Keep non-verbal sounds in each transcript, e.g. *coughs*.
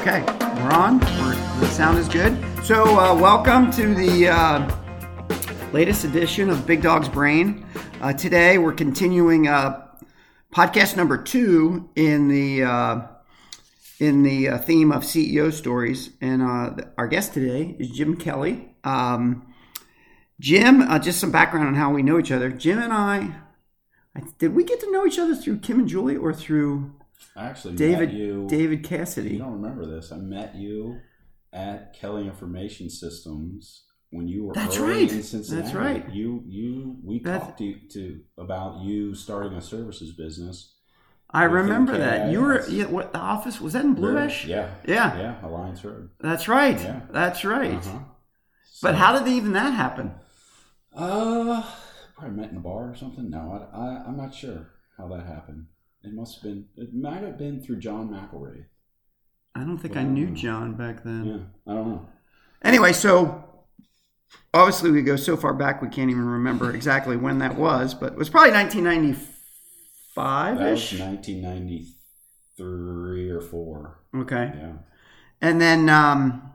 Okay, we're on. We're, the sound is good. So, uh, welcome to the uh, latest edition of Big Dog's Brain. Uh, today, we're continuing uh, podcast number two in the uh, in the uh, theme of CEO stories, and our guest today is Jim Kelly. Um, Jim, just some background on how we know each other. Jim and I did we get to know each other through Kim and Julie or through I actually David met you. David Cassidy? I don't remember this? I met you at Kelly Information Systems when you were That's early right. in Cincinnati. That's right. You you we That's- talked to, to about you starting a services business. I remember that. You were yeah, what the office was that in Blue Ash? Yeah. Yeah. Yeah. Alliance Road. That's right. Yeah. That's right. Uh-huh. But how did even that happen? Uh, probably met in a bar or something. No, I, I I'm not sure how that happened. It must have been. It might have been through John McElrath. I don't think I knew John back then. Yeah. I don't know. Anyway, so obviously we go so far back we can't even remember exactly when that was, but it was probably 1995 That was ish. 1993 or four. Okay. Yeah. And then um,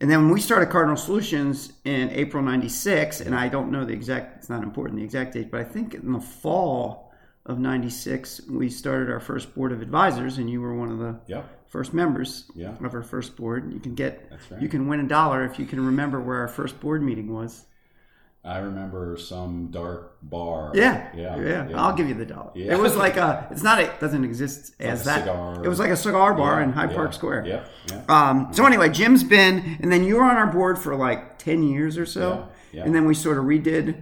and then when we started Cardinal Solutions in April 96, and I don't know the exact it's not important the exact date, but I think in the fall of 96 we started our first board of advisors and you were one of the Yep. first members Yeah. of our first board. You can get right. you can win a dollar if you can remember where our first board meeting was. I remember some dark bar. Yeah, Yeah. yeah. I'll give you the dollar. Yeah. It was like a. *laughs* It's not. It doesn't exist like as a that. It was like a cigar bar Yeah, in Hyde yeah, Park Square. Yeah. Um, so anyway, Jim's been, and then you were on our board for like ten years or so, Yeah, yeah. and then we sort of redid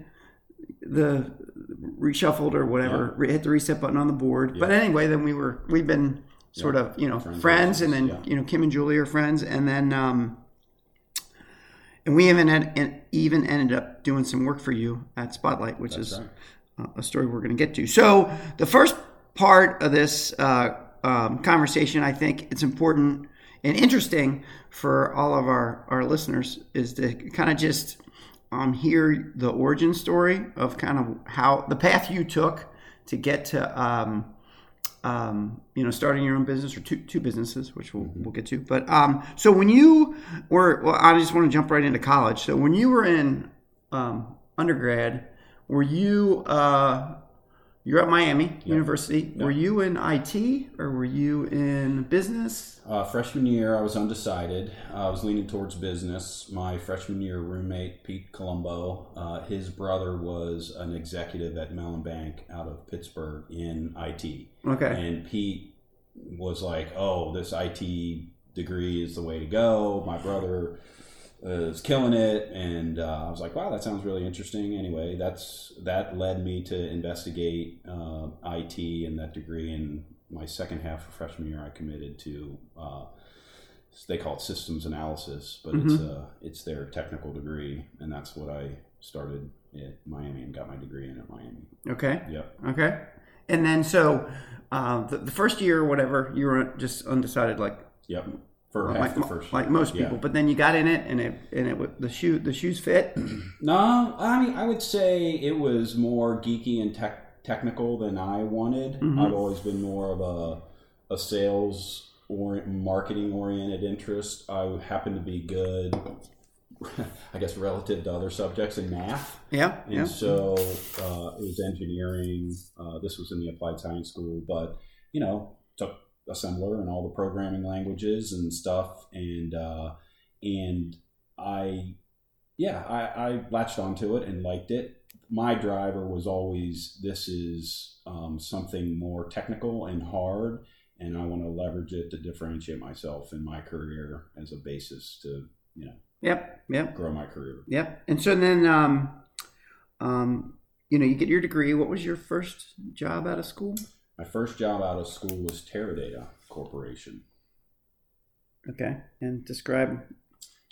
the reshuffled or whatever, re- hit the reset button on the board. But anyway, then we were we've been sort of you know friends, Friends, and then yeah. you know Kim and Julie are friends, and then um, and we even had, and even ended up doing some work for you at Spotlight, which is right. a story we're going to get to. So the first part of this uh, um, conversation, I think it's important and interesting for all of our, our listeners is to kind of just um, hear the origin story of kind of how the path you took to get to um, um, you know starting your own business or two, two businesses which we'll, we'll get to. But um, so when you were well i just want to jump right into college. So when you were in um, undergrad were you uh, you're at miami university were you in it or were you in business Uh, freshman year, I was undecided. I was leaning towards business. My freshman year roommate, Pete Colombo, uh, his brother was an executive at Mellon Bank out of Pittsburgh in IT. okay And Pete was like, "Oh, this IT degree is the way to go." My brother is killing it, and uh, I was like, "Wow, that sounds really interesting." Anyway, that's that led me to investigate uh, IT and that degree. And my second half of freshman year, I committed to. Uh, they call it systems analysis, but it's uh, it's their technical degree, and that's what I started at Miami and got my degree in at Miami. okay Yep. okay and then so uh, the, the first year or whatever you were just undecided like Yep. For half like, the first like year. most Yeah. people but then you got in it and it and it the shoe the shoes fit No, I mean, I would say it was more geeky and tech, technical than I wanted. Mm-hmm. I've always been more of a a sales or marketing oriented interest. I happen to be good, *laughs* I guess, relative to other subjects in math. yeah And yeah so uh, it was engineering. Uh, this was in the applied science school, but you know, took assembler and all the programming languages and stuff, and uh, and I, yeah, I, I latched onto it and liked it. My driver was always this is um, something more technical and hard, and I want to leverage it to differentiate myself in my career as a basis to you know yep yep grow my career. Yep. And so then, um, um, you know, you get your degree. What was your first job out of school? My first job out of school was Teradata Corporation. Okay. And describe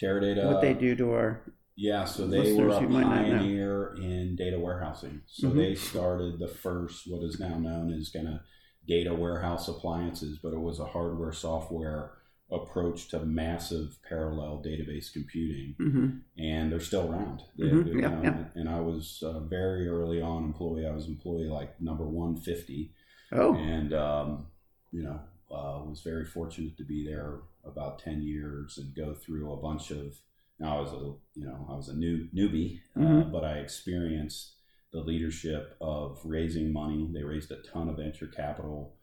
Teradata. what they do to our. Yeah, so they were a who might not know. pioneer in data warehousing. So Mhm. they started the first, what is now known as kind of data warehouse appliances, but it was a hardware software approach to massive parallel database computing. hmm And they're still around. They- Mhm, yeah, know, yeah. And I was uh, very early on employee. I was employee like number 150. Oh. and um, you know uh, was very fortunate to be there about ten years and go through a bunch of. Now I was a you know I was a new newbie, uh, Mhm. but I experienced the leadership of raising money. They raised a ton of venture capital.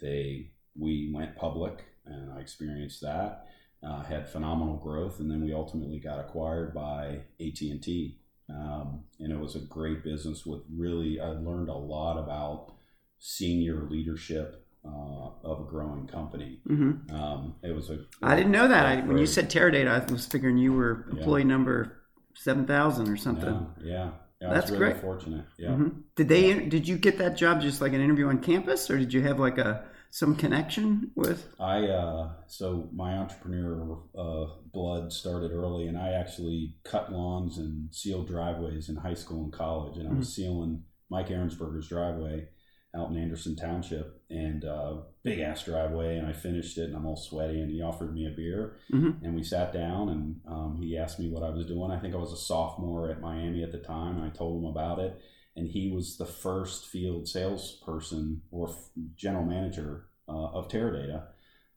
They we went public, and I experienced that. Uh, had phenomenal growth, and then we ultimately got acquired by AT and T, um, and it was a great business with really. I learned a lot about senior leadership uh, of a growing company. hmm Um, it was a. I didn't know that. I, when you said Teradata, I was figuring you were employee number seven thousand or something. Yeah, yeah. yeah That's I was really great. fortunate. Yeah. Mhm. Did they? Did you get that job just like an interview on campus, or did you have like a some connection with? I uh, so my entrepreneur uh, blood started early, and I actually cut lawns and sealed driveways in high school and college, and I was sealing Mike Aaronsberger's driveway out in Anderson Township, and uh, big ass driveway, and I finished it, and I'm all sweaty, and he offered me a beer, Mhm. and we sat down, and um, he asked me what I was doing. I think I was a sophomore at Miami at the time, and I told him about it, and he was the first field salesperson or f- general manager uh, of Teradata,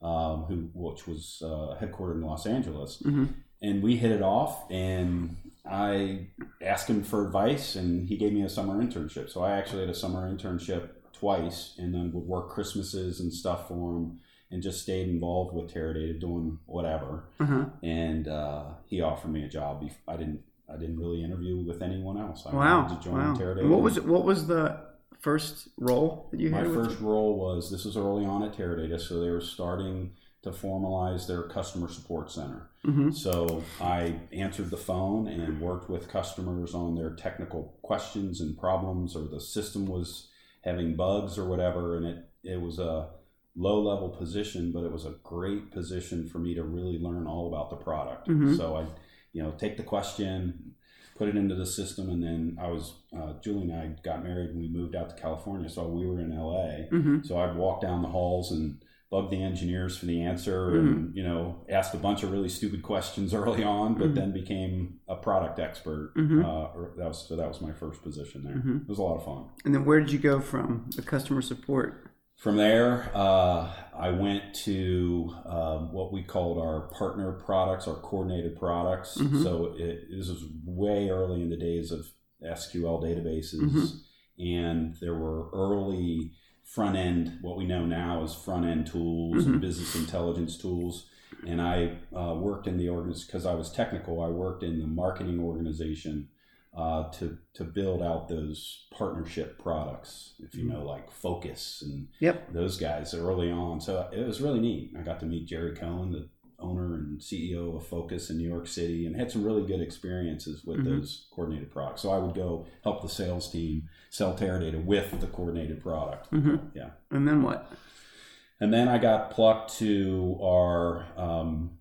um, who which was uh, headquartered in Los Angeles, hmm and we hit it off. And I asked him for advice, and he gave me a summer internship. So I actually had a summer internship twice, and then would work Christmases and stuff for him, and just stayed involved with Teradata doing whatever Uh-huh. and uh, he offered me a job. I didn't. I didn't really interview with anyone else. I Wow. wanted to join Wow. Teradata. And what was it? What was the first role that you My had? with first role was this was early on at Teradata, so they were starting to formalize their customer support center. hmm So I answered the phone and worked with customers on their technical questions and problems, or the system was having bugs or whatever, and it it was a low level position, but it was a great position for me to really learn all about the product. Mhm. So I, you know, take the question, put it into the system, and then I was uh, Julie and I got married and we moved out to California, so we were in LA. hmm So I'd walk down the halls and bug the engineers for the answer and, you know, asked a bunch of really stupid questions *laughs* early on, but Mhm. then became a product expert. Mhm. Uh, that was, so that was my first position there. Mhm. It was a lot of fun. And then where did you go from the customer support? From there, uh, I went to um, what we called our partner products, our coordinated products. Mhm. So it, this was way early in the days of SQL databases, Mhm. and there were early front end, what we know now as front end tools Mhm. and business intelligence tools. And I uh, worked in the organization because I was technical. I worked in the marketing organization uh, to to build out those partnership products. If you know, like Focus and Yep. those guys early on. So it was really neat. I got to meet Jerry Cohen, the owner and CEO of Focus in New York City, and had some really good experiences with Mhm. those coordinated products. So I would go help the sales team sell Teradata with the coordinated product. hmm Yeah. And then what? And then I got plucked to our um,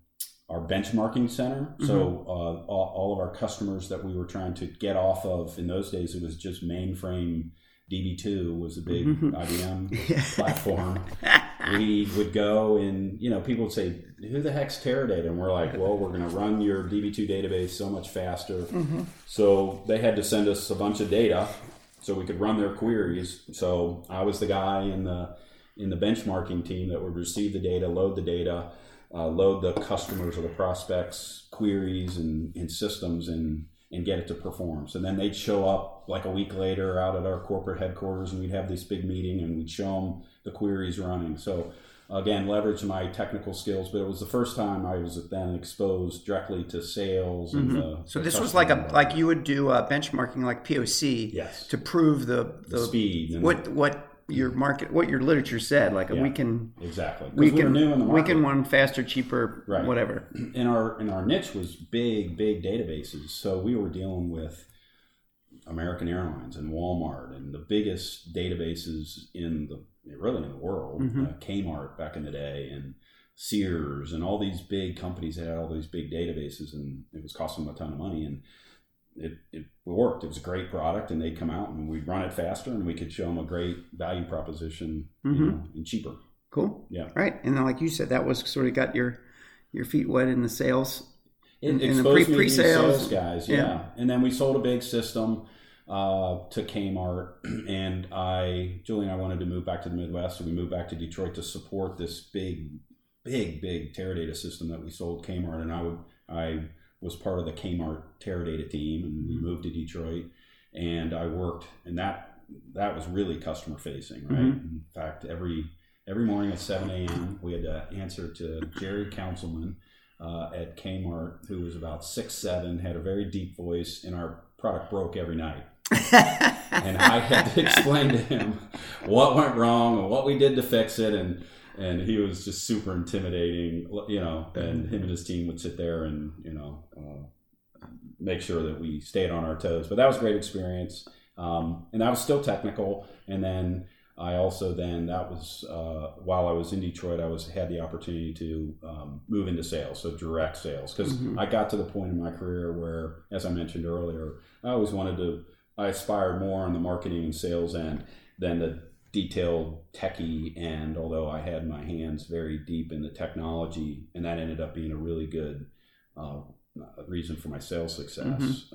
our benchmarking center. So uh, all, all of our customers that we were trying to get off of in those days, it was just mainframe. DB2 was a big. IBM *laughs* platform. *laughs* We would go and you know people would say, "Who the heck's Teradata?" And we're like, "Well, we're going to run your DB2 database so much faster." Mm-hmm. So they had to send us a bunch of data so we could run their queries. So I was the guy in the in the benchmarking team that would receive the data, load the data, uh, load the customers or the prospects queries and, and systems and and get it to perform. So then they'd show up like a week later out at our corporate headquarters and we'd have this big meeting and we'd show them the queries running. So again, leverage my technical skills, but it was the first time I was then exposed directly to sales. And the, Mm-hmm. So the this was like a like you would do uh, benchmarking like POC Yes. to prove the the the speed what what your market what your literature said like Yeah. we can exactly we can were new in the we can run faster cheaper Right. whatever *clears throat* in our in our niche was big big databases so we were dealing with American Airlines and Walmart and the biggest databases in the really in the world Mhm. uh, Kmart back in the day and Sears and all these big companies that had all these big databases and it was costing them a ton of money and it, it worked. It was a great product, and they'd come out and we'd run it faster, and we could show them a great value proposition, Mhm. you know, and cheaper. cool Yeah. right and then like you said that was sort of got your your feet wet in the sales In- in the pre- pre-sales, sales guys, yeah. yeah. And then we sold a big system. uh, to Kmart, *clears throat* and I, Julie and I wanted to move back to the Midwest, so we moved back to Detroit to support this big, big, big Teradata system that we sold Kmart, and I would, I was part of the Kmart Teradata team, and we moved to Detroit, and I worked, and that that was really customer facing, right? In fact, every every morning at 7 a.m. we had to answer to Jerry Councilman uh, at Kmart, who was about six seven, had a very deep voice, and our product broke every night. *laughs* and I had to explain to him what went wrong and what we did to fix it, and and he was just super intimidating, you know. And him and his team would sit there and you know uh, make sure that we stayed on our toes. But that was a great experience, um, and that was still technical. And then I also then that was uh, while I was in Detroit, I was had the opportunity to um, move into sales, so direct sales, because Mhm. I got to the point in my career where, as I mentioned earlier, I always wanted to. I aspired more on the marketing and sales end than the detailed techie end. Although I had my hands very deep in the technology, and that ended up being a really good uh, reason for my sales success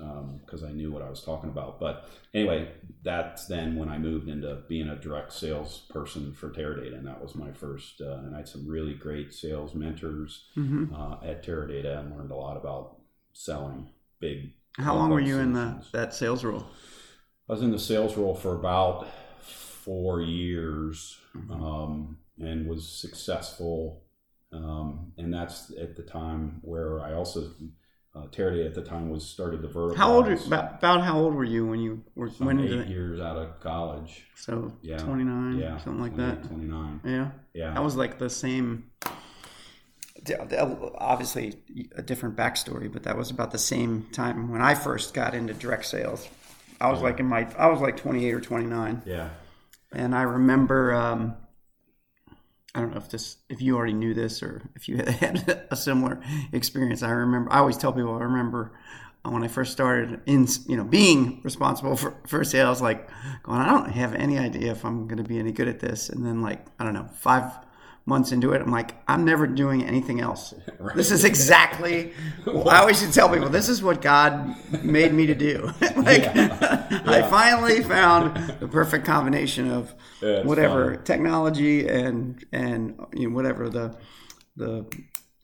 because I knew what I was talking about. But anyway, that's then when I moved into being a direct salesperson for Teradata, and that was my first. Uh, and I had some really great sales mentors hmm uh, at Teradata and learned a lot about selling big. How long were you in the, that sales role? I was in the sales role for about four years um, and was successful. Um, and that's at the time where I also uh, Teradata at the time was started to verticalize. How old? About, about how old were you when you were I'm eight years out of college. So Yeah. twenty nine, Yeah, something like that. 29. Yeah, Yeah, that was like the same. Obviously, a different backstory, but that was about the same time when I first got into direct sales. I was like in my, I was like twenty eight or twenty nine, yeah. And I remember. Um, I don't know if this, if you already knew this, or if you *laughs* had a similar experience. I remember. I always tell people. I remember when I first started in, you know, being responsible for, for sales, like going, I don't have any idea if I'm going to be any good at this. And then, like, I don't know, five months into it, I'm like, I'm never doing anything else. *laughs* Right. This is exactly. *laughs* I always should tell people this is what God made me to do. *laughs* like, Yeah. I finally found the perfect combination of Yeah, whatever fun. technology and and you know, whatever the the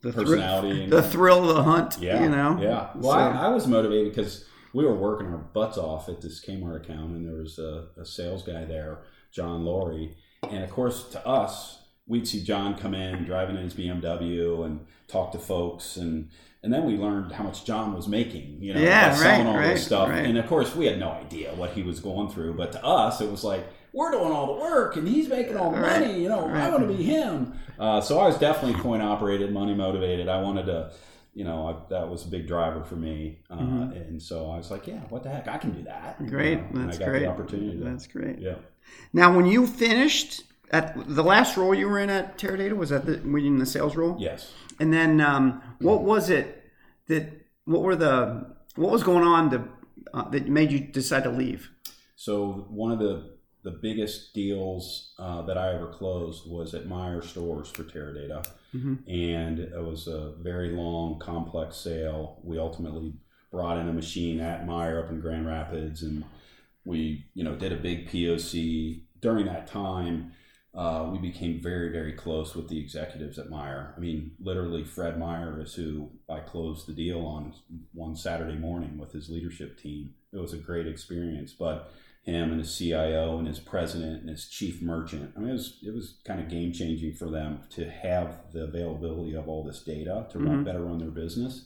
the Personality and- the thrill of the hunt. Yeah, you know. Yeah. Well, So- I, I was motivated because we were working our butts off at this Kmart account, and there was a, a sales guy there, John Laurie, and of course, to us, we'd see John come in driving in his BMW and talk to folks, and and then we learned how much John was making, you know, Yeah, selling right, all right, this stuff, right. and of course, we had no idea what he was going through, but to us, it was like. We're doing all the work, and he's making all the money. You know, I want to be him. Uh, so I was definitely coin operated, money motivated. I wanted to, you know, I, that was a big driver for me. Uh, And so I was like, yeah, what the heck, I can do that. you Mm-hmm. Great, know, and that's I got great. the opportunity. That's great. yeah. Now, when you finished at the last role you were in at Teradata, was that the, were you in the sales role? Yes. And then, um, what was it that? What were the? What was going on to, uh, that made you decide to leave? So one of the the biggest deals uh, that I ever closed was at Meijer Stores for Teradata, and it was a very long, complex sale. We ultimately brought in a machine at Meijer up in Grand Rapids, and we you know did a big POC. During that time, uh, we became very very close with the executives at Meijer. I mean, literally, Fred Meijer is who I closed the deal on one Saturday morning with his leadership team. It was a great experience, but him and his CIO and his president and his chief merchant. I mean, it was it was kind of game changing for them to have the availability of all this data to run better run their business.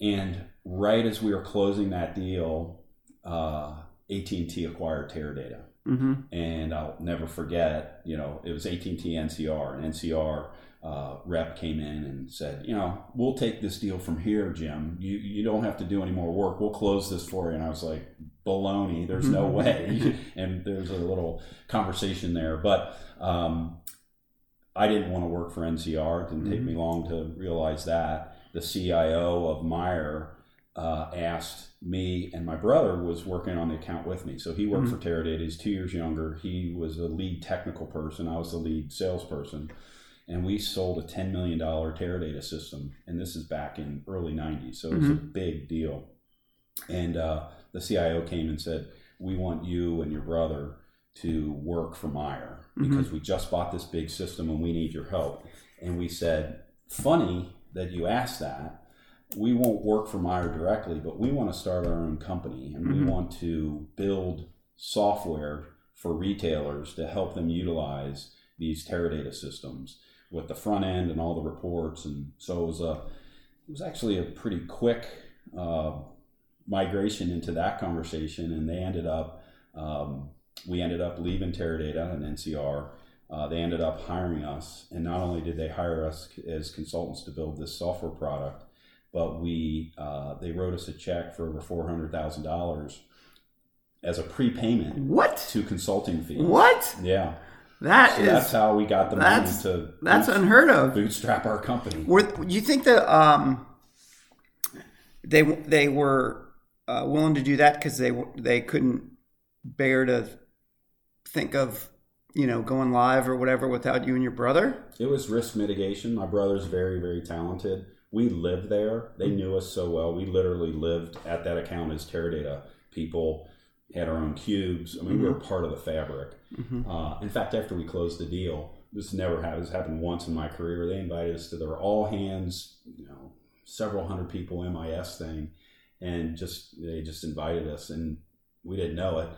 And right as we were closing that deal, uh, AT and T acquired Teradata, Mm-hmm. and I'll never forget. You know, it was AT and T NCR, and NCR. Uh, rep came in and said, you know, we'll take this deal from here, Jim. You you don't have to do any more work. We'll close this for you. And I was like, baloney. There's no way. *laughs* and there's a little conversation there, but um, I didn't want to work for NCR. It didn't take me long to realize that. The CIO of Meijer uh, asked me, and my brother was working on the account with me. So he worked for mm-hmm. Teradata. He's two years younger. He was the lead technical person. I was the lead salesperson. And we sold a $10 million Teradata system. And this is back in early 90s. So it was a mm-hmm. big deal. And uh, the CIO came and said, we want you and your brother to work for Meijer mm-hmm. because we just bought this big system and we need your help. And we said, funny that you asked that. We won't work for Meijer directly, but we want to start our own company and we want to build software for retailers to help them utilize these Teradata systems with the front end and all the reports. And so it was a, it was actually a pretty quick uh, migration into that conversation, and they ended up, um, we ended up leaving Teradata and NCR. Uh, they ended up hiring us, and not only did they hire us as consultants to build this software product, but we uh, they wrote us a check for over four hundred thousand dollars as a prepayment What? to consulting fees. What? Yeah, That so is that's how we got the money that's to that's boot- unheard of. bootstrap our company. Were you think that um, they they were uh, willing to do that because they they couldn't bear to think of you know going live or whatever without you and your brother? It was risk mitigation. My brother's very, very talented. We lived there. They knew us so well. We literally lived at that account as Teradata people, had our own cubes. I mean, we were part of the fabric. Uh, in fact, after we closed the deal, this never happened. This happened once in my career. They invited us to their all hands, you know, several hundred people MIS thing, and just they just invited us, and we didn't know it,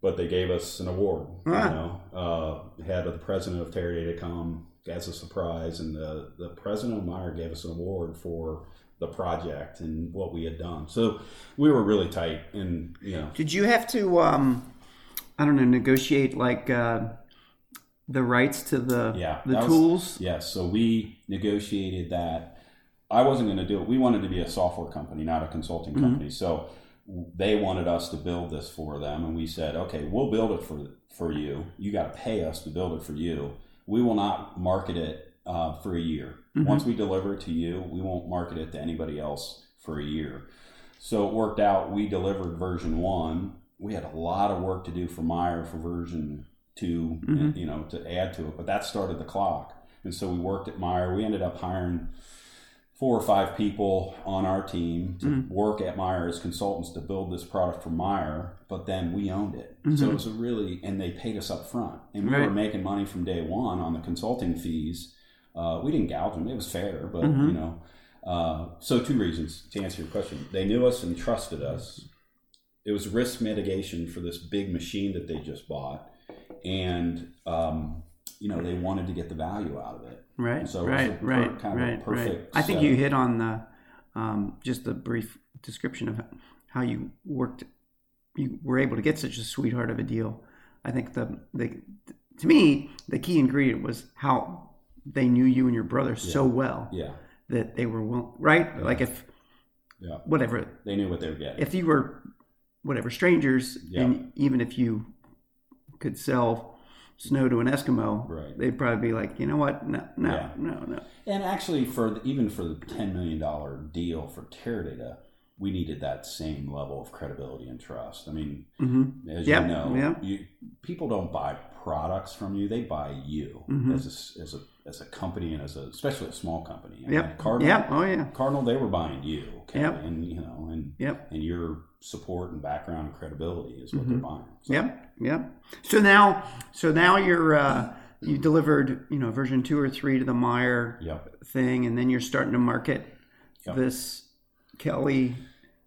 but they gave us an award. You know, uh, had the president of Teradata come as a surprise, and the the president of Meijer gave us an award for the project and what we had done. So we were really tight, and you know, Did you have to um, I don't know negotiate like uh, the rights to the Yeah, the was- tools? Yes, so we negotiated that. I wasn't going to do it. We wanted to be a software company, not a consulting company. So they wanted us to build this for them, and we said, "Okay, we'll build it for for you. You got to pay us to build it for you. We will not market it uh, for a year. Once we deliver it to you, we won't market it to anybody else for a year." So it worked out. We delivered version one. We had a lot of work to do for Meijer for version 2 you know, to add to it. But that started the clock. And so we worked at Meijer. We ended up hiring four or five people on our team to work at Meijer as consultants to build this product for Meijer. But then we owned it. So it was a really, and they paid us up front. And we were making money from day one on the consulting fees. Uh, we didn't gouge them. It was fair, but you know. Uh, so two reasons to answer your question: they knew us and trusted us. It was risk mitigation for this big machine that they just bought, and um, you know they wanted to get the value out of it. Right, So right, per- right, kind of right, right. perfect I think you hit on the um, just the brief description of how you worked. You were able to get such a sweetheart of a deal. I think the the to me the key ingredient was how they knew you and your brother so well Yeah, that they were will, right. Like if yeah, whatever they knew what they were getting. if you were whatever strangers Yeah. and even if you could sell snow to an Eskimo, Right. they'd probably be like, you know what, no, no, Yeah. no, no. And actually, for the, even for the ten million dollar deal for Teradata, we needed that same level of credibility and trust. I mean, hmm as Yep, you know, yep. you, people don't buy products from you; they buy you Mm-hmm. as a, as a as a company and as a especially a small company. I mean, Cardinal, Yep. Oh yeah. Cardinal, they were buying you, okay? Yep. and you know, and Yep. and your support and background and credibility is what they're buying. So, Yep. Yep. So now, so now you're uh, you delivered you know version two or three to the Meijer Yep. thing, and then you're starting to market Yep. this Kelly.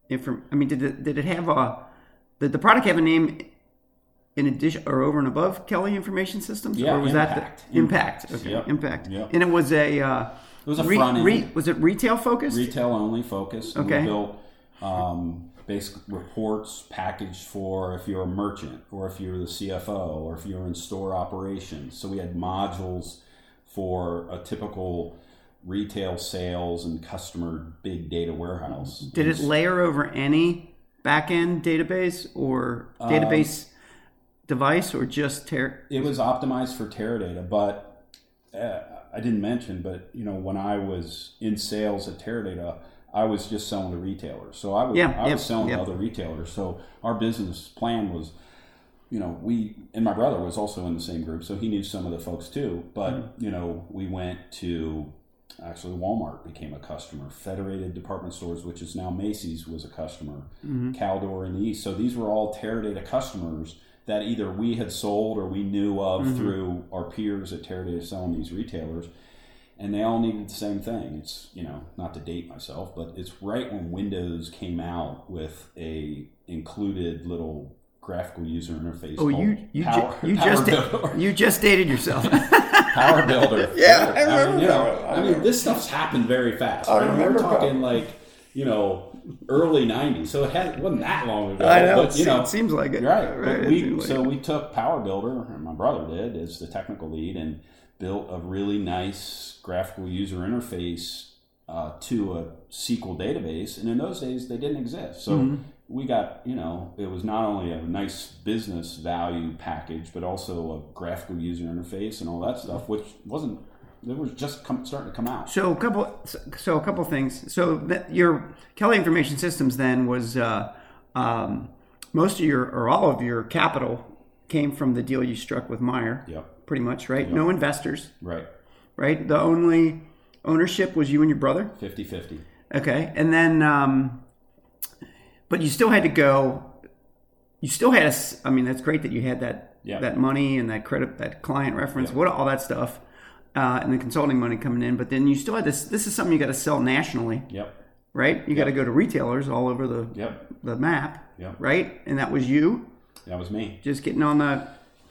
Inform- I mean, did it, did it have a did the product have a name in addition or over and above Kelly Information Systems? Yeah, or was Impact. that the Impact? Okay, Yep. Impact. Yep. And it was a uh, It was a front end. was it retail focused? retail only focused. and Okay. We built um, basic reports packaged for if you're a merchant or if you're the CFO or if you're in store operations. So we had modules for a typical retail sales and customer big data warehouse. Did it layer over any backend database or database device or just ter- it was optimized for Teradata, but uh, I didn't mention, but you know, when I was in sales at Teradata, I was just selling to retailers. So I was, Yeah, I yep, was selling yep. to other retailers. So our business plan was, you know, we and my brother was also in the same group, so he knew some of the folks too. But Mm-hmm. you know, we went to Actually, Walmart became a customer. Federated Department Stores, which is now Macy's, was a customer. Mm-hmm. Caldor in the East. So these were all Teradata customers that either we had sold or we knew of Mm-hmm. through our peers at Teradata selling these retailers. And they all needed the same thing. It's, you know, not to date myself, but it's right when Windows came out with a included little graphical user interface. Oh, called you you, Power, ju- you Power just Builder. you just dated yourself. *laughs* Power Builder. *laughs* Yeah, I mean, remember you know, that. I mean, this stuff's happened very fast. I remember We're talking like, you know, early '90s. So it, had, it wasn't that long ago. I know. but, it, you know, it seems like it. right. Right. But it we, seems like so it. we took Power Builder, and my brother did, as the technical lead, and built a really nice graphical user interface uh, to a SQL database. And in those days, they didn't exist. So Mm-hmm. we got, you know, it was not only a nice business value package, but also a graphical user interface and all that stuff, which wasn't. It was just come, starting to come out. So a couple, so a couple things. So that your Kelly Information Systems then was uh, um, most of your or all of your capital came from the deal you struck with Meijer, Yep. Pretty much, right? No investors, Right. right? The only ownership was you and your brother. 50 50. Okay, and then, um, but you still had to go. You still had a. I mean, that's great that you had that Yeah. that money and that credit, that client reference, what all that stuff, uh, and the consulting money coming in. But then you still had this. This is something you got to sell nationally, Yep. right? You got to go to retailers all over the Yep. the map, Yep. right? And that was you That was me. just getting on the.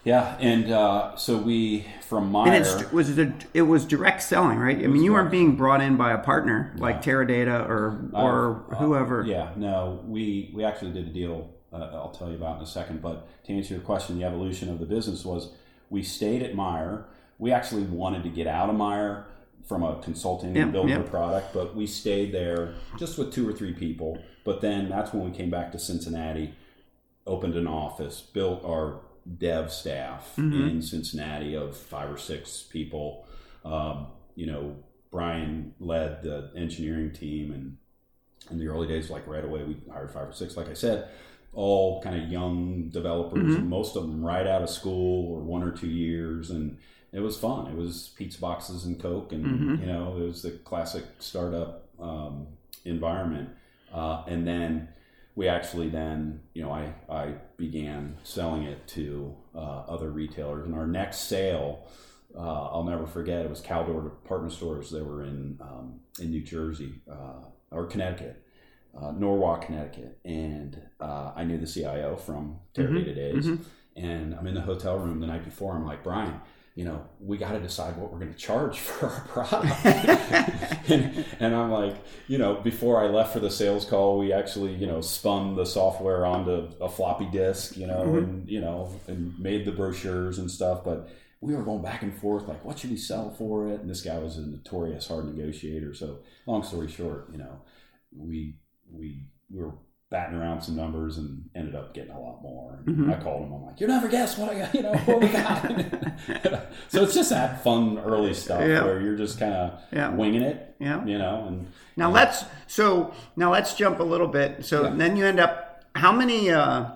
Yeah. And uh, so we, from And Meijer. it's, was it, it was direct selling, right? I mean, you weren't being brought in by a partner like Teradata or or Uh, whoever. Yeah, no, we we actually did a deal. Uh, I'll tell you about in a second. But to answer your question, the evolution of the business was we stayed at Meijer. We actually wanted to get out of Meijer from a consulting Yep, and building yep. a product, but we stayed there just with two or three people. But then that's when we came back to Cincinnati, opened an office, built our dev staff Mm-hmm. in Cincinnati of five or six people. Um, you know, Brian led the engineering team, and in the early days, like right away, we hired five or six. Like I said, all kind of young developers, Mm-hmm. most of them right out of school or one or two years, and it was fun. It was pizza boxes and Coke, and Mm-hmm. you know, it was the classic startup um, environment. Uh, and then we actually then, you know, I, I began selling it to uh, other retailers. And our next sale, uh, I'll never forget, it was Caldor Department Stores. They were in um, in New Jersey uh, or Connecticut, uh, Norwalk, Connecticut, and uh, I knew the CIO from Teradata days. And I'm in the hotel room the night before. I'm like, Brian, you know, we got to decide what we're going to charge *laughs* for our product. *laughs* and, and I'm like, you know, before I left for the sales call, we actually, you know, spun the software onto a floppy disk, you know, mm-hmm. and, you know, and made the brochures and stuff. But we were going back and forth, like, what should we sell for it? And this guy was a notorious hard negotiator. So, long story short, you know, we, we, we were batting around some numbers and ended up getting a lot more. And I called him. I'm like, "You never guess what I got. You know what we got." *laughs* so it's just that fun early stuff Yeah. where you're just kind of Yeah. winging it. Yeah. You know, and Now let's so now let's jump a little bit. So Yeah. then you end up how many uh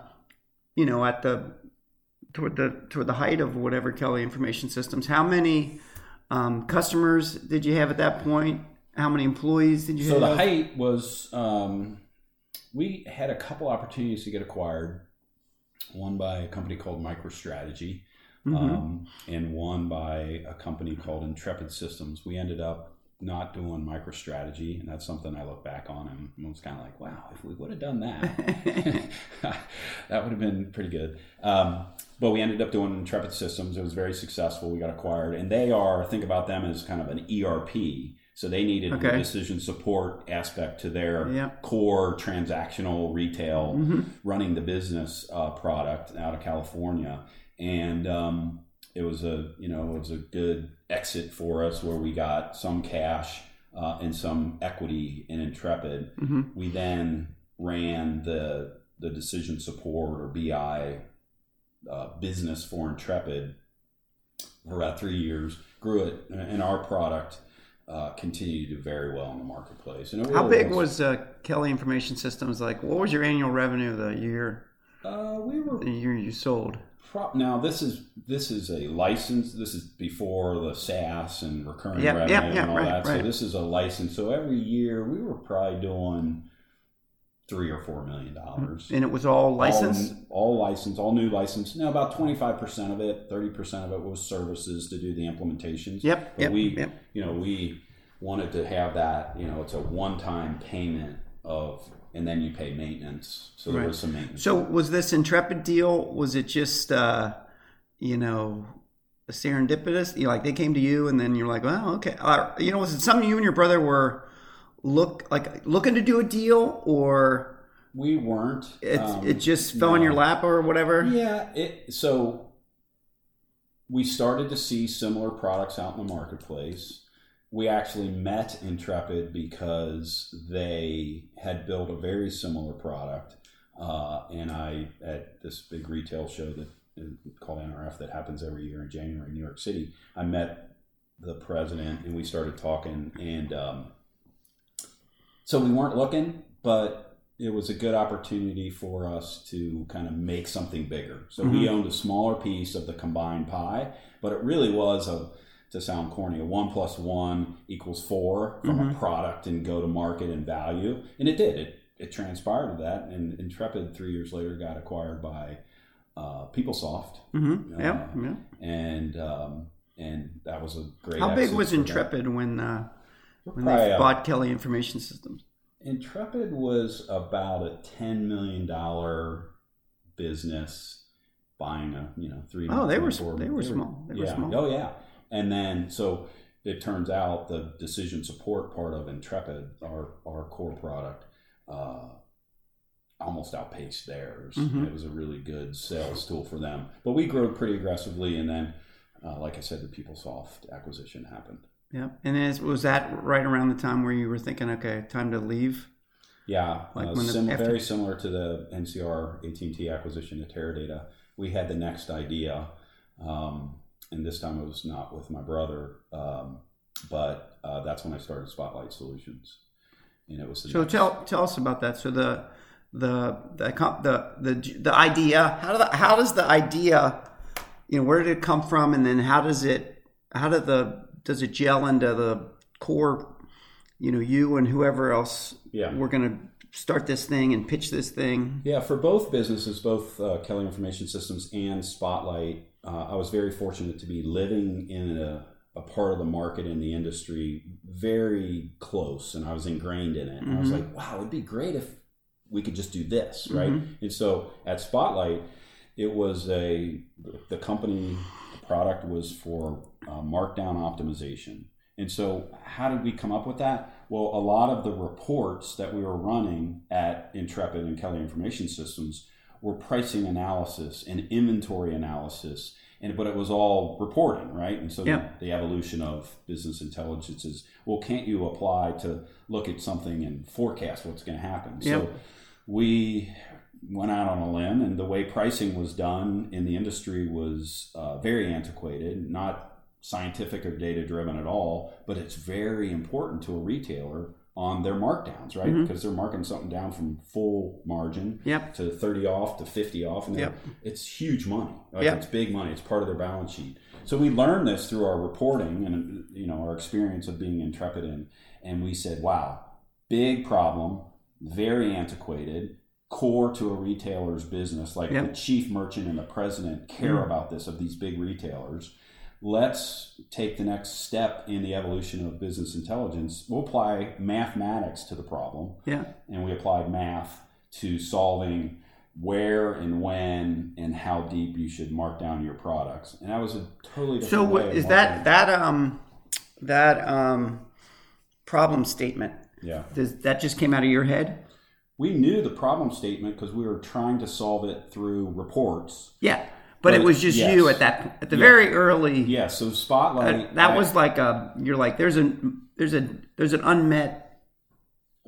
you know at the toward the toward the height of whatever Kelly Information Systems, how many um, customers did you have at that point? How many employees did you so have? the height was um, we had a couple opportunities to get acquired. One by a company called MicroStrategy, Mm-hmm. um, and one by a company called Intrepid Systems. We ended up not doing MicroStrategy, and that's something I look back on and was kind of like, wow, if we would have done that, *laughs* that would have been pretty good. Um, but we ended up doing Intrepid Systems. It was very successful. We got acquired, and they are think about them as kind of an ERP. So they needed Okay. a decision support aspect to their Yeah. core transactional retail running the business uh, product out of California, and um, it was a you know it was a good exit for us where we got some cash uh, and some equity in Intrepid. We then ran the the decision support or BI uh, business for Intrepid for about three years, grew it, and our product uh, continued to do very well in the marketplace. And how big was uh, Kelly Information Systems? Like, what was your annual revenue the year Uh, we were the year you sold? Pro- now this is this is a license. This is before the SaaS and recurring Yep, revenue yep, yep, and all right, that. So this is a license. So every year we were probably doing three or four million dollars. And it was all licensed. All, all license, all new license. Now about twenty five percent of it, thirty percent of it was services to do the implementations. Yep, But yep, we, yep. you know, we wanted to have that. You know, it's a one time payment of, and then you pay maintenance. So there Right. was some maintenance. So was this Intrepid deal? Was it just uh, you know serendipitous? You know, like they came to you and then you're like, well, okay. Uh, you know, was it something you and your brother were look like looking to do a deal, or we weren't. it um, it just fell in no. your lap or whatever? Yeah, it so we started to see similar products out in the marketplace. We actually met Intrepid because they had built a very similar product, uh, and I at this big retail show that uh, called NRF that happens every year in January in New York City. I met the president and we started talking, and um, so we weren't looking, but it was a good opportunity for us to kind of make something bigger. So we owned a smaller piece of the combined pie, but it really was a to sound corny, a one plus one equals four from a product and go to market and value, and it did. It it transpired to that, and Intrepid three years later got acquired by uh, PeopleSoft, Mm-hmm. Yeah, Uh, yeah. and um, and that was a great. How big was. Intrepid when uh, when Probably, they uh, bought Kelly Information Systems? Intrepid was about a ten million dollar business buying a you know three. Oh, they were four- they were small. They were yeah. small. Oh yeah. And then so it turns out the decision support part of Intrepid, our our core product, uh, almost outpaced theirs. Mhm. It was a really good sales tool for them. But we grew pretty aggressively, and then, uh, like I said, the PeopleSoft acquisition happened. Yeah, and is, was that right around the time where you were thinking, okay, time to leave? Yeah, Like uh, when the- after- very similar to the NCR AT&T acquisition of Teradata. We had the next idea, um, and this time it was not with my brother, um, but uh, that's when I started Spotlight Solutions, and it was the So next- tell tell us about that. So the the the the the, the idea how do the, how does the idea you know where did it come from and then how does it how did the does it gel into the core you know you and whoever else Yeah. we're going to start this thing and pitch this thing Yeah, for both businesses, both uh, Kelly Information Systems and Spotlight, uh, I was very fortunate to be living in a, a part of the market in the industry very close, and I was ingrained in it. And I was like, wow, it'd be great if we could just do this, right? And so at Spotlight, it was a the company the product was for uh, markdown optimization. And so, how did we come up with that? Well, a lot of the reports that we were running at Intrepid and Kelly Information Systems were pricing analysis and inventory analysis, and but it was all reporting, right? And so, Yeah. the, the evolution of business intelligence is well, can't you apply to look at something and forecast what's going to happen? Yeah. So, we went out on a limb, and the way pricing was done in the industry was uh, very antiquated, not scientific or data driven at all. But it's very important to a retailer on their markdowns, right? Because they're marking something down from full margin Yep. to 30 off to 50 off, and Yep. it's huge money. Like, Yep. It's big money. It's part of their balance sheet. So we learned this through our reporting and you know our experience of being intrepid, and and we said, wow, big problem, very antiquated, core to a retailer's business. Like the chief merchant and the president care Mm. about this of these big retailers. Let's take the next step in the evolution of business intelligence. We'll apply mathematics to the problem yeah and we applied math to solving where and when and how deep you should mark down your products. And that was a totally different so what is that that um that um problem statement Yeah. does that just came out of your head We knew the problem statement because we were trying to solve it through reports. yeah but, it was just yes. you at that at the Yeah. very early Yeah, so Spotlight. that, that I- was like a you're like there's a there's a there's an unmet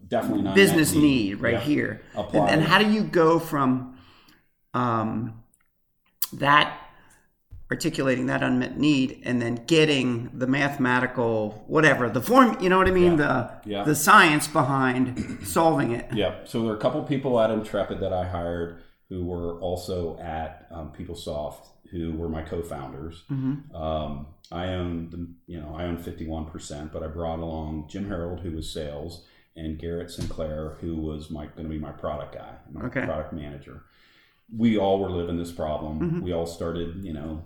definitely not business that need right Yeah. here and, and how do you go from um that articulating that unmet need and then getting the mathematical whatever the form you know what i mean the Yeah. the science behind solving it yeah So there are a couple people at Intrepid that I hired who were also at um, PeopleSoft, who were my co-founders. Mm-hmm. Um, I own the, you know, I owned 51%, but I brought along Jim Harold, who was sales, and Garrett Sinclair, who was my going to be my product guy, my Okay. product manager. We all were living this problem. Mhm. We all started, you know,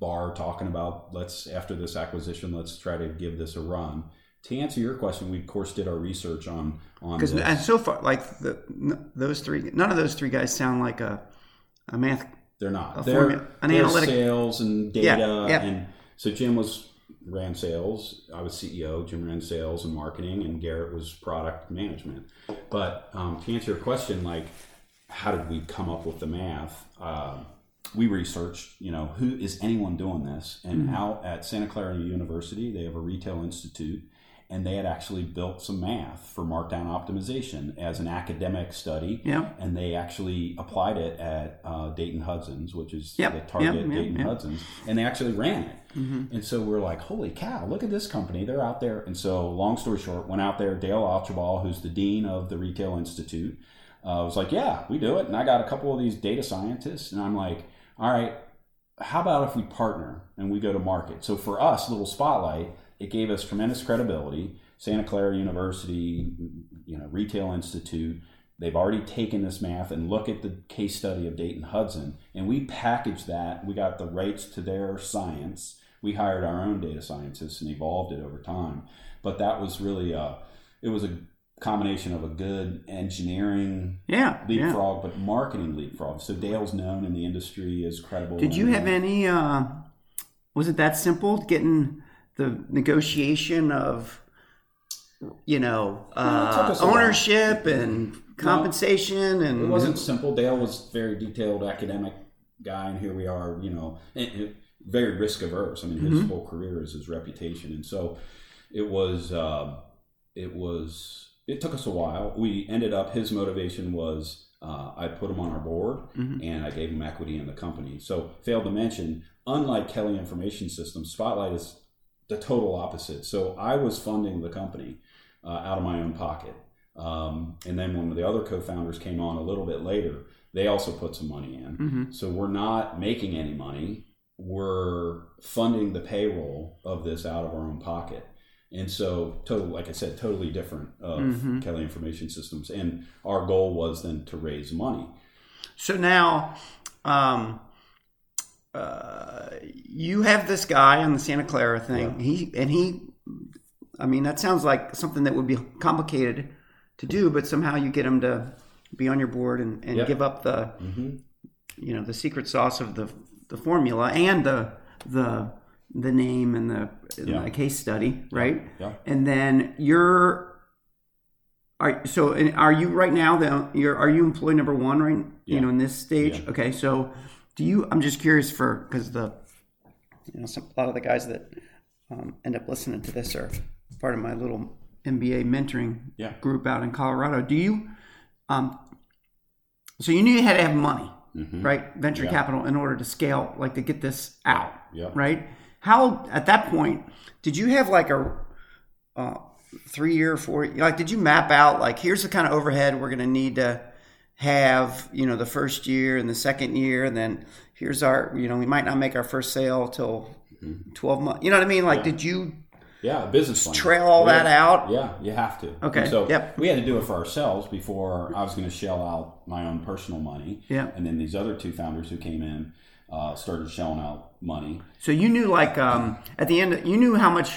bar talking about let's after this acquisition, let's try to give this a run. To answer your question, we of course did our research on on Because and so far, like the n- those three, none of those three guys sound like a a math. They're not. they're formula- an they're analytic- sales and data. Yeah, yeah. And so Jim was ran sales. I was CEO. Jim ran sales and marketing, and Garrett was product management. But um, to answer your question, like, how did we come up with the math? Uh, we researched, you know, who is anyone doing this? And Mm-hmm. out at Santa Clara University, they have a retail institute, and they had actually built some math for markdown optimization as an academic study Yeah. and they actually applied it at uh, Dayton Hudson's, which is Yep, the target yep, yep, Dayton. Hudson's, and they actually ran it. Mm-hmm. And so we're like, holy cow, look at this company. They're out there. And so, long story short, went out there. Dale Achabal, who's the dean of the Retail Institute, uh, was like, yeah, we do it. And I got a couple of these data scientists, and I'm like, all right, how about if we partner and we go to market? So for us, little spotlight, it gave us tremendous credibility. Santa Clara University, you know, Retail Institute, they've already taken this math and look at the case study of Dayton Hudson, and we packaged that. We got the rights to their science. We hired our own data scientists and evolved it over time. But that was really a, it was a combination of a good engineering Yeah. Yeah. leapfrog, but marketing leapfrog. So Dale's known in the industry as credible. Did you have any? Uh, was it that simple getting the negotiation of, you know, No, it took uh, us a while. ownership and compensation and It wasn't simple. Dale was very detailed academic guy, and here we are, you know, very risk averse. I mean, his Mhm. whole career is his reputation, and so it was. Uh, it was. It took us a while. We ended up. His motivation was. Uh, I put him on our board, Mhm. and I gave him equity in the company. So, failed to mention, unlike Kelly Information Systems, Spotlight is the total opposite. So, I was funding the company uh, out of my own pocket. Um, and then when the other co-founders came on a little bit later, they also put some money in. Mhm. So we're not making any money. We're funding the payroll of this out of our own pocket. And so, total, like I said, totally different of Mhm. Kelly Information Systems. And our goal was then to raise money. So now, um, uh, you have this guy on the Santa Clara thing. He and he, I mean, that sounds like something that would be complicated to do, but somehow you get him to be on your board and, and Yep. give up the, Mm-hmm. you know, the secret sauce of the the formula and the the the name and the, Yeah. the case study, right? Yeah. And then you're. Are, so are you right now the you're are you employee number one right you know in this stage Yeah. okay so do you i'm just curious for because the you know some, a lot of the guys that um, end up listening to this are part of my little mba mentoring Yeah. group out in colorado do you um so you knew you had to have money Mm-hmm. right venture Yeah. capital in order to scale like to get this out Yeah. right how at that point did you have like a uh, three year four like did you map out like here's the kind of overhead we're going to need to have you know the first year and the second year and then here's our you know we might not make our first sale till 12 months you know what i mean like Mm-hmm. Yeah. did you Yeah, business plan. trail all that out Yeah, you have to. Okay, And so yep. we had to do it for ourselves before I was going to shell out my own personal money. Yeah. And then these other two founders who came in uh, started shelling out money. so you knew like um at the end you knew how much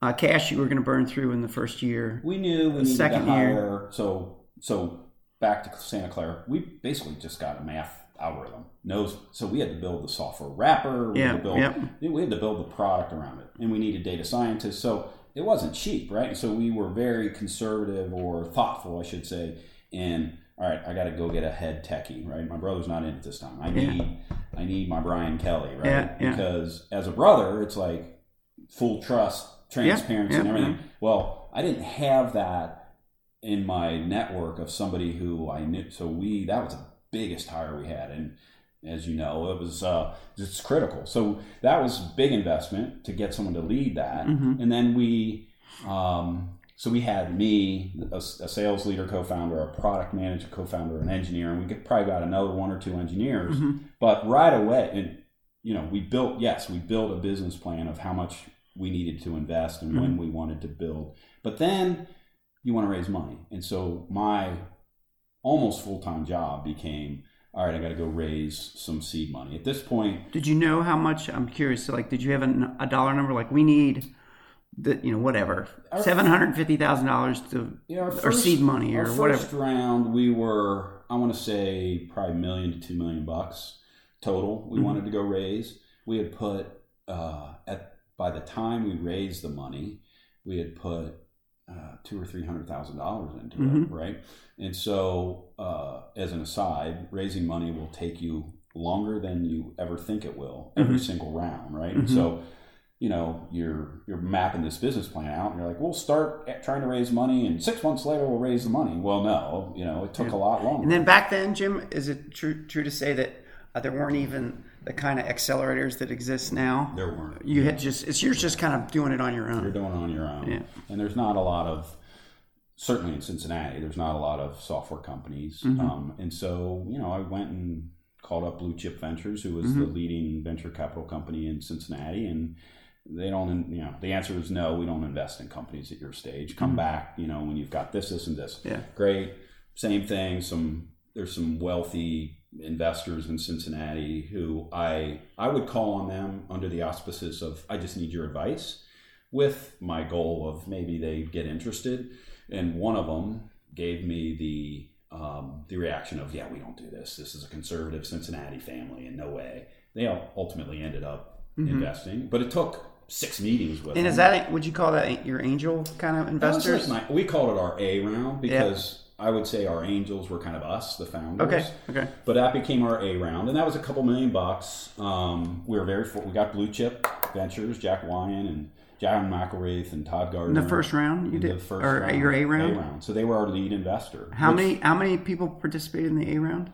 uh, cash you were going to burn through in the first year We knew we needed second year. So so back to Santa Clara, we basically just got a math algorithm. Knows so we had to build the software wrapper. We Yeah, had to build yep. we had to build the product around it, and we needed data scientists. So it wasn't cheap, right? So we were very conservative or thoughtful, I should say. And all right, I got to go get a head techie, right? My brother's not in it this time. I Yeah. need I need my Brian Kelly, right? Yeah, yeah. Because as a brother, it's like full trust, transparency, and everything. Well, I didn't have that in my network of somebody who I knew. So we that was the biggest hire we had, and as you know, it was uh, it's critical. So that was big investment to get someone to lead that, Mhm. and then we um, so we had me, a, a sales leader, co-founder, a product manager, co-founder, an engineer, and we could, probably got another one or two engineers. Mhm. But right away, and you know, we built yes, we built a business plan of how much we needed to invest and when we wanted to build. But then you want to raise money, and so my almost full time job became all right. I got to go raise some seed money. At this point, Did you know how much? I'm curious. So, like, did you have a, a dollar number? Like, we need the, you know, whatever, seven hundred fifty thousand dollars to, Yeah, our or seed money or whatever. First round, we were I want to say probably a million to two million bucks total. We Mhm. wanted to go raise. We had put uh, at by the time we raised the money, we had put uh, two or three hundred thousand dollars into Mhm. it, right? And so, uh, as an aside, raising money will take you longer than you ever think it will every Mhm. single round, right? And Mhm. so you know you're you're mapping this business plan out and you're like we'll start trying to raise money and six months later we'll raise the money well no you know it took Yeah. a lot longer And then back then, Jim, is it true true to say that uh, there weren't even the kind of accelerators that exist now? there weren't You had just it's you're just kind of doing it on your own. you're doing it on your own Yeah. and there's not a lot of certainly in cincinnati there's not a lot of software companies Mhm. um, and so you know i went and called up blue chip ventures who was the Mm-hmm. leading venture capital company in cincinnati and they don't you know the answer is no we don't invest in companies at your stage come back you know when you've got this this and this Mm-hmm. Yeah. great same thing some there's some wealthy investors in cincinnati who i i would call on them under the auspices of i just need your advice with my goal of maybe they get interested and one of them gave me the um, the reaction of yeah we don't do this this is a conservative cincinnati family in no way they ultimately ended up investing but it took six meetings with Mm-hmm. And them. is that would you call that your angel kind of investors? like my- we called it our A round because I would say our angels were kind of us, the founders. Okay. Okay. But that became our A round, and that was a couple million bucks. Um, we were very for- we got blue chip ventures, Jack Wyant and John McIlwraith and Todd Gardner. In the first round, you did, the first or round, your A round. A round. So they were our lead investor. How which, many how many people participated in the A round?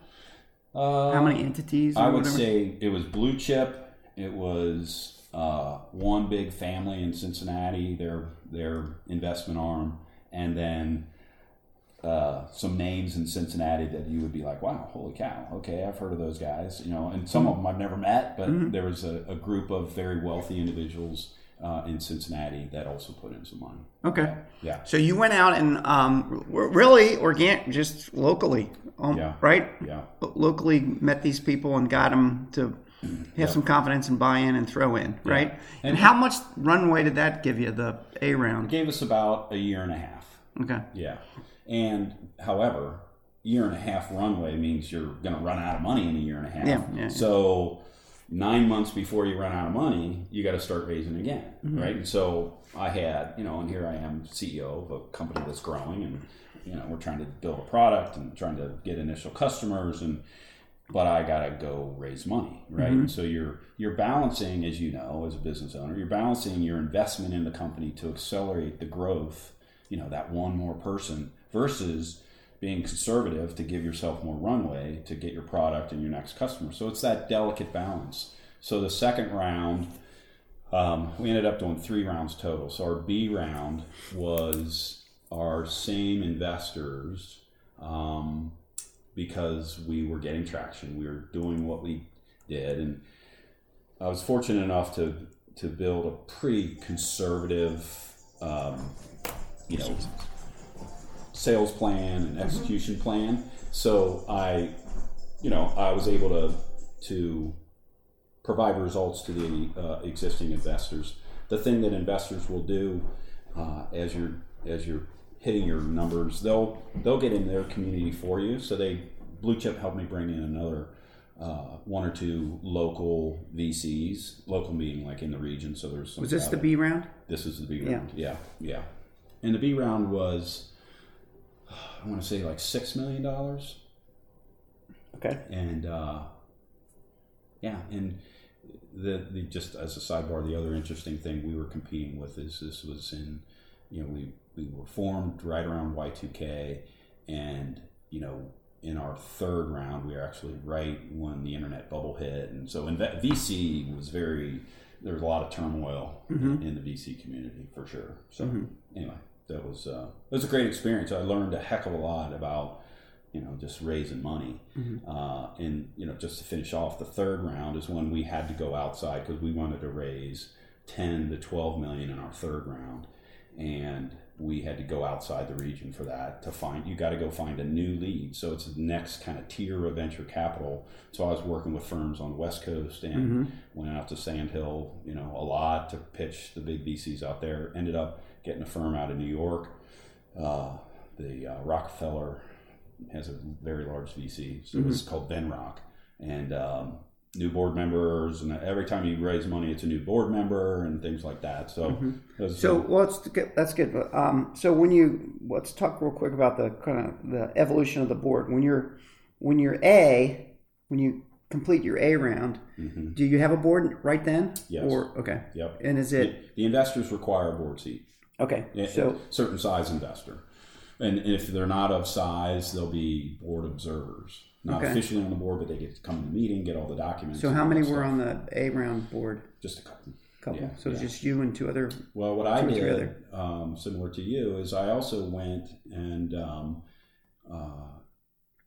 Uh, How many entities? Or I would whatever? say it was blue chip. It was uh, one big family in Cincinnati, their their investment arm, and then uh, some names in Cincinnati that you would be like, "Wow, holy cow! Okay, I've heard of those guys." You know, and some of them I've never met, but Mm-hmm. there was a, a group of very wealthy individuals uh, in Cincinnati that also put in some money. Okay. Yeah, So you went out and um, really organic, just locally, um, Yeah. right? yeah. Locally met these people and got them to *clears throat* have some confidence and buy in and throw in, right? And, And- how much runway did that give you, the A round? It gave us about a year and a half. Okay. Yeah. And however, year and a half runway means you're going to run out of money in a year and a half. Yeah, yeah. So nine months before you run out of money, you got to start raising again, Mm-hmm. right? And so I had, you know, and here I am, CEO of a company that's growing, and you know, we're trying to build a product and trying to get initial customers, and but I got to go raise money, right? Mm-hmm. And so you're you're balancing, as you know, as a business owner, you're balancing your investment in the company to accelerate the growth, you know, that one more person versus being conservative to give yourself more runway to get your product and your next customer. So it's that delicate balance. So the second round, um, we ended up doing three rounds total. So our B round was our same investors um, because we were getting traction. We were doing what we did, and I was fortunate enough to to build a pretty conservative, um, you know, sales plan and execution plan. So I, you know, I was able to to provide results to the uh, existing investors. The thing that investors will do uh, as you're as you're hitting your numbers, they'll they'll get in their community for you. So they Blue Chip helped me bring in another uh, one or two local VCs, local meeting like in the region. So there's some Was this the B round? this is the B Yeah. round. Yeah, yeah. And the B round was, I want to say like six million dollars, Okay. and uh, yeah, and the the just as a sidebar, the other interesting thing we were competing with is this was in, you know, we we were formed right around Y two K, and you know. In our third round, we were actually right when the internet bubble hit, and so in that VC was very there was a lot of turmoil in, in the VC community for sure. So anyway, that was uh, it was a great experience. I learned a heck of a lot about you know just raising money. Uh, and you know just to finish off, the third round is when we had to go outside because we wanted to raise ten to twelve million in our third round, and we had to go outside the region for that to find you got to go find a new lead. So it's the next kind of tier of venture capital. So i was working with firms on the west coast and went out to sand hill you know a lot to pitch the big vcs out there. Ended up getting a firm out of new york uh, the uh, rockefeller has a very large vc so it's called venrock and um, new board members and every time you raise money it's a new board member and things like that so was- So well, it's good. that's good. Um, so when you let's talk real quick about the kind of the evolution of the board. When you're when you're A, when you complete your A round, do you have a board right then? Mm-hmm. Yes. Or okay. Yep. And is it The investors require a board seat. Okay? A- So a certain size investor, and if they're not of size, they'll be board observers, not Okay. officially on the board, but they get to come to the meeting, get all the documents. so how many were stuff. on the A round board? Just a couple. Couple. Yeah, so it's yeah. just you and two other. Well, what I Two or three did, um, similar to you, is I also went and um, uh,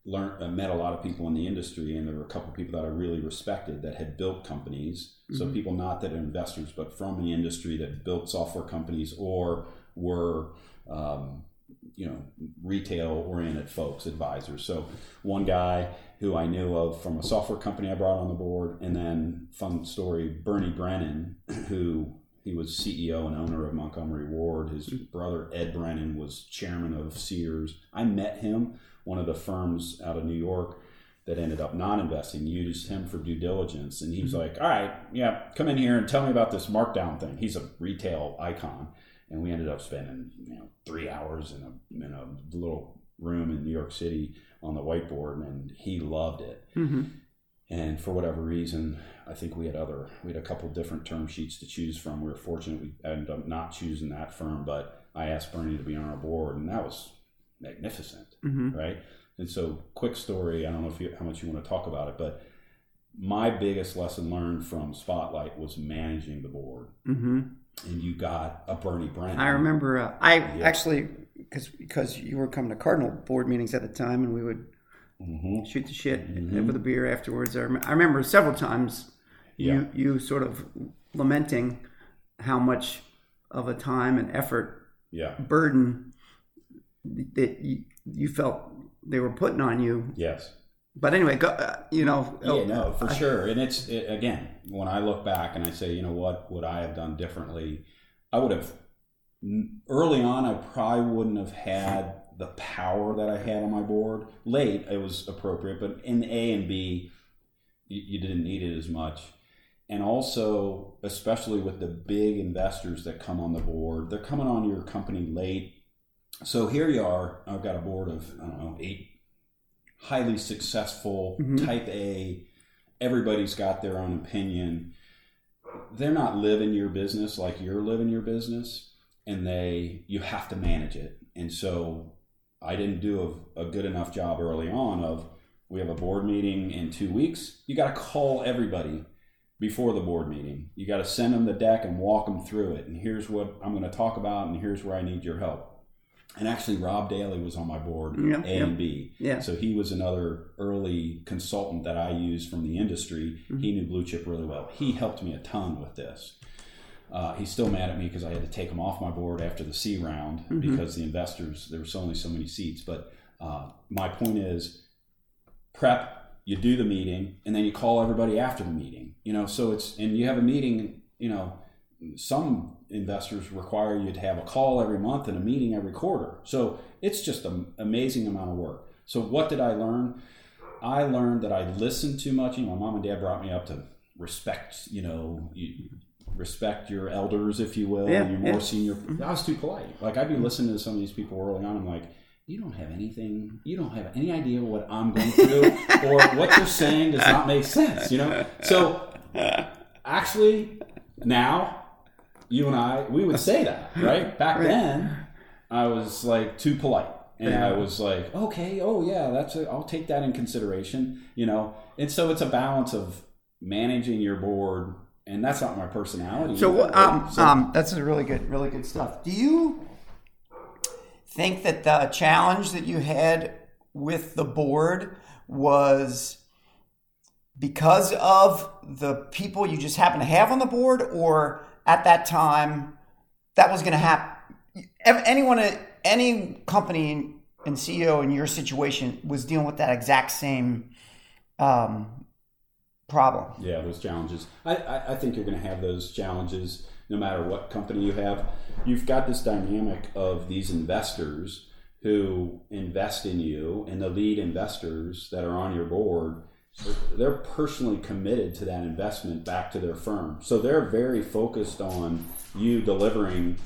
learned, uh, met a lot of people in the industry, and there were a couple of people that I really respected that had built companies. So Mm-hmm. people not that are investors, but from the industry that built software companies or were, um, you know, retail-oriented folks, advisors. So one guy who I knew of from a software company I brought on the board, and then fun story, Bernie Brennan, *clears throat* who he was CEO and owner of Montgomery Ward. His brother Ed Brennan was chairman of Sears. I met him, one of the firms out of New York that ended up not investing, used him for due diligence. And he's like, All right, yeah, come in here and tell me about this markdown thing. He's a retail icon. And we ended up spending, you know, three hours in a in a little room in New York City on the whiteboard and he loved it. Mm-hmm. And for whatever reason, I think we had other, we had a couple different term sheets to choose from. We were fortunate we ended up not choosing that firm, but I asked Bernie to be on our board, and that was magnificent, Mm-hmm. right? And so, quick story. I don't know if you, how much you want to talk about it, but my biggest lesson learned from Spotlight was managing the board. Mm-hmm. And you got a Bernie Brennan. I remember. Uh, I actually because because you were coming to Cardinal board meetings at the time, and we would Mhm. shoot the shit Mm-hmm. with a beer afterwards. I, rem- I remember several times you you sort of lamenting how much of a time and effort Yeah. burden that you, you felt they were putting on you. Yes. But anyway, go, uh, you know, Yeah, no, for sure. And it's it, again, when I look back and I say, you know, what would I have done differently? I would have early on. I probably wouldn't have had the power that I had on my board. Late, it was appropriate, but in A and B, you, you didn't need it as much. And also, especially with the big investors that come on the board, they're coming on your company late. So here you are. I've got a board of I don't know eight highly successful Mhm. type A. Everybody's got their own opinion. They're not living your business like you're living your business, and they you have to manage it. And so I didn't do a, a good enough job early on of we have a board meeting in two weeks. You got to call everybody before the board meeting. You got to send them the deck and walk them through it. And here's what I'm going to talk about, and here's where I need your help. And actually, Rob Daly was on my board, Yeah, A yeah. and B. Yeah. So he was another early consultant that I used from the industry. Mm-hmm. He knew Blue Chip really well. He helped me a ton with this. Uh, he's still mad at me because I had to take him off my board after the C round Mm-hmm. because the investors there was only so many seats. But uh, my point is, prep. You do the meeting, and then you call everybody after the meeting. You know, so it's and you have a meeting. You know, some investors require you to have a call every month and a meeting every quarter. So it's just an amazing amount of work. So what did I learn? I learned that I listened too much. You know, my mom and dad brought me up to respect. You know, you respect your elders, if you will. Yeah, and you're more yeah. senior. Mm-hmm. I was too polite. Like I'd be listening to some of these people early on. I'm like. You don't have anything. You don't have any idea what I'm going through, *laughs* or what you're saying does not make sense. You know. So, actually, now you and I, we would say that, right? *laughs* Back then, I was like too polite. And I was like, okay, oh yeah, that's a, I'll take that in consideration, you know. And so it's a balance of managing your board, and that's not my personality. So, um, right? So- um, that's a really good, really good stuff. Do you, think that the challenge that you had with the board was because of the people you just happen to have on the board, or at that time that was going to happen? Anyone, any company and CEO in your situation was dealing with that exact same um, problem. Yeah, those challenges. I, I, I think you're going to have those challenges no matter what company you have. You've got this dynamic of these investors who invest in you, and the lead investors that are on your board, they're personally committed to that investment back to their firm. So they're very focused on you delivering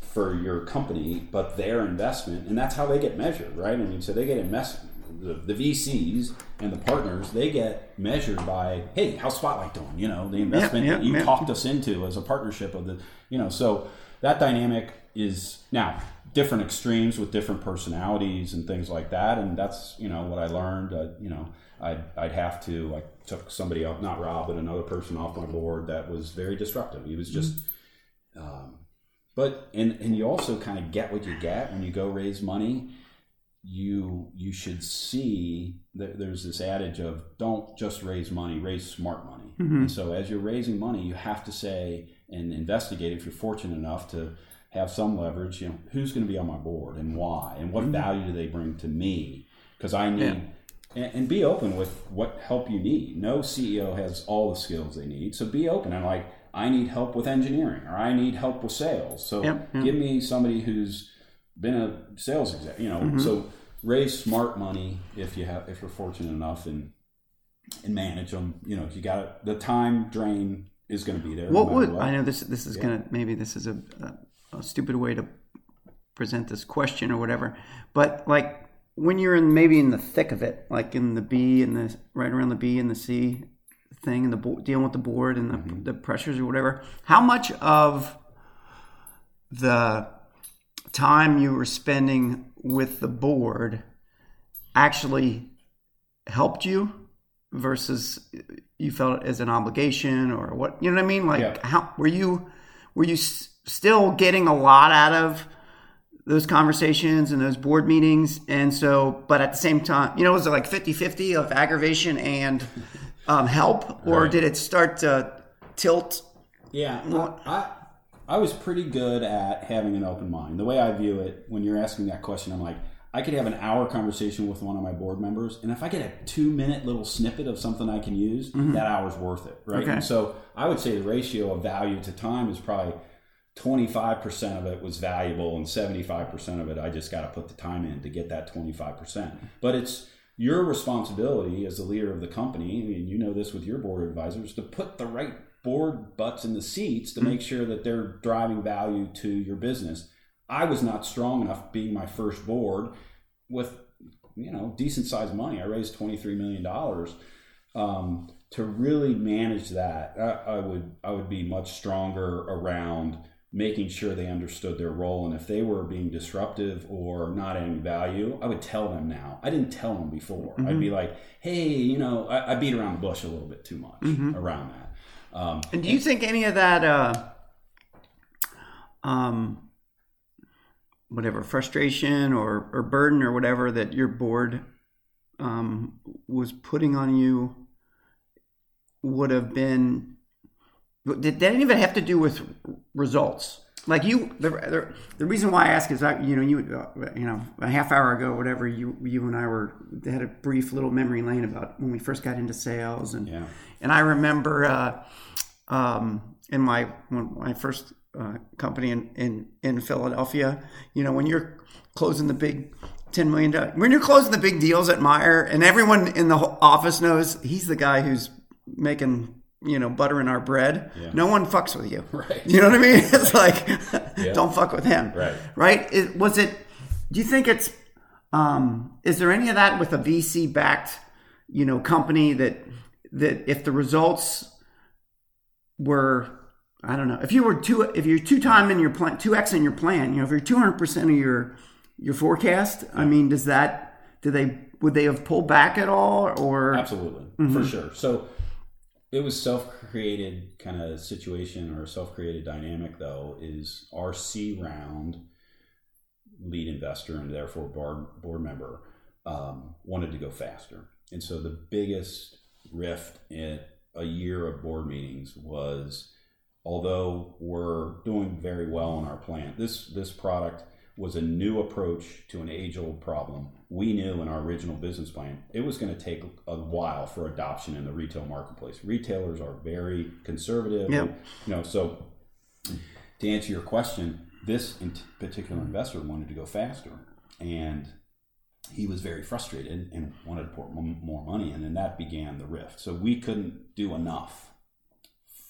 for your company, but their investment, and that's how they get measured, right? I mean, so they get investment the, the VCs and the partners, they get measured by, hey, how's Spotlight doing? You know, the investment that you talked us into as a partnership of the, you know, so that dynamic is now different extremes with different personalities and things like that. And that's, you know, what I learned, uh, you know, I'd, I'd have to, I took somebody off, not Rob, but another person off my board that was very disruptive. He was just, mm-hmm. um, but, and, and you also kind of get what you get when you go raise money you you should see that there's this adage of don't just raise money, raise smart money. Mm-hmm. And so as you're raising money, you have to say and investigate if you're fortunate enough to have some leverage. You know, who's going to be on my board and why, and what mm-hmm. value do they bring to me? Because I need. Yeah. And, and be open with what help you need. No CEO has all the skills they need, so be open and like I need help with engineering or I need help with sales. So yep, give me somebody who's been a sales exec, you know. Mm-hmm. So raise smart money if you have if you're fortunate enough and and manage them. You know, you got the time drain is going to be there. What no would what. I know this this is yeah. going to maybe this is a, a, a stupid way to present this question or whatever, but like when you're in maybe in the thick of it, like in the B and the right around the B and the C thing, and the bo- dealing with the board and the, mm-hmm. the pressures or whatever. How much of the time you were spending with the board actually helped you versus you felt it as an obligation or what you know what I mean like yeah. how were you were you s- still getting a lot out of those conversations and those board meetings and so but at the same time you know was it like 50-50 of aggravation and um, help or right. did it start to tilt yeah I, I was pretty good at having an open mind. The way I view it, when you're asking that question, I'm like, I could have an hour conversation with one of my board members, and if I get a two minute little snippet of something I can use, mm-hmm. that hour's worth it, right? Okay. And so I would say the ratio of value to time is probably 25% of it was valuable, and 75% of it I just got to put the time in to get that 25%. But it's your responsibility as the leader of the company, and you know this with your board advisors, to put the right board butts in the seats to make sure that they're driving value to your business. I was not strong enough being my first board with you know decent sized money. I raised twenty three million dollars um, to really manage that. I, I would I would be much stronger around making sure they understood their role and if they were being disruptive or not adding value i would tell them now i didn't tell them before mm-hmm. i'd be like hey you know I, I, beat around the bush a little bit too much mm-hmm. around that um, and do you think any of that, uh, um, whatever frustration or, or burden or whatever that your board um, was putting on you would have been did that even have to do with results like you the, the, the reason why i ask is that you know you uh, you know a half hour ago whatever you you and i were they had a brief little memory lane about when we first got into sales and yeah. and i remember uh, um, in my when my first uh, company in, in in Philadelphia. You know, when you're closing the big ten million dollars, when you're closing the big deals at Meijer, and everyone in the office knows he's the guy who's making you know butter in our bread. Yeah. No one fucks with you. *laughs* Right. You know what I mean? *laughs* It's like *laughs* yeah. don't fuck with him. Right. Right. It, was it? Do you think it's? Um, is there any of that with a VC backed, you know, company that that if the results were I don't know if you were two if you're two time in your plan two x in your plan you know if you're two hundred percent of your your forecast I mean does that do they would they have pulled back at all or absolutely mm-hmm. for sure so it was self-created kind of situation or self-created dynamic though is our C round lead investor and therefore board board member, um, wanted to go faster. And so the biggest rift in a year of board meetings was, although we're doing very well in our plant, this this product was a new approach to an age old problem. We knew in our original business plan it was going to take a while for adoption in the retail marketplace. Retailers are very conservative. Yep. And, you know, so to answer your question, this in particular investor wanted to go faster, and he was very frustrated and wanted to pour more money in, and that began the rift. So we couldn't do enough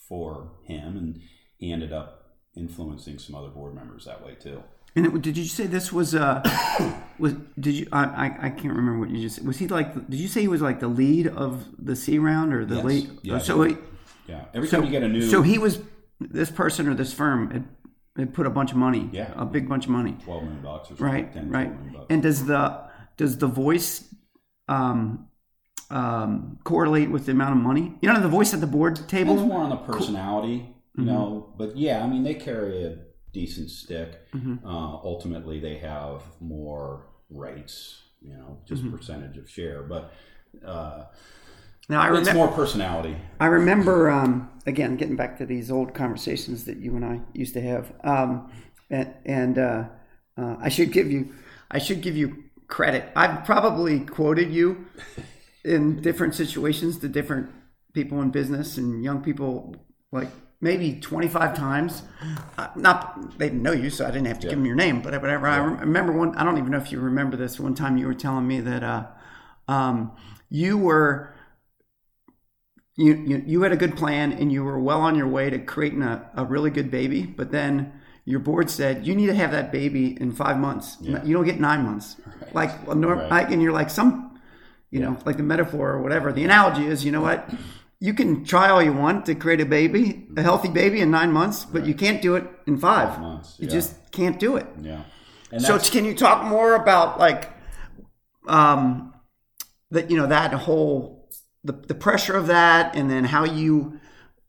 for him, and he ended up influencing some other board members that way too. And it, did you say this was uh *coughs* was did you I, I can't remember what you just was he like did you say he was like the lead of the C round or the Yes. lead Yeah, so he- Yeah, every so time you get a new so he was this person or this firm had, had put a bunch of money Yeah. a big bunch of money twelve million bucks or something, right 10, right bucks. and does the does the voice um um correlate with the amount of money you know the voice at the board table more on the personality, you Mm-hmm. know. But yeah, I mean, they carry a decent stick. Mm-hmm. Uh, ultimately, they have more rights, you know, just Mm-hmm. percentage of share. But uh, now i it's remember more personality. I remember, um, again, getting back to these old conversations that you and I used to have, um, and, and uh, uh, I should give you, I should give you credit. I've probably quoted you in different situations to different people in business and young people, like maybe twenty five times. Uh, not they didn't know you, so I didn't have to give them your name, but whatever. I remember one. I don't even know if you remember this. One time you were telling me that uh, um, you were you, you you had a good plan and you were well on your way to creating a, a really good baby, but then your board said you need to have that baby in five months. You don't get nine months. Like, well, norm, Right. like, and you're like some, you know, like the metaphor or whatever. The analogy is, you know what? You can try all you want to create a baby, a healthy baby in nine months, but you can't do it in five. Five months, You yeah. just can't do it. Yeah. And So can you talk more about like um that you know that whole the, the pressure of that and then how you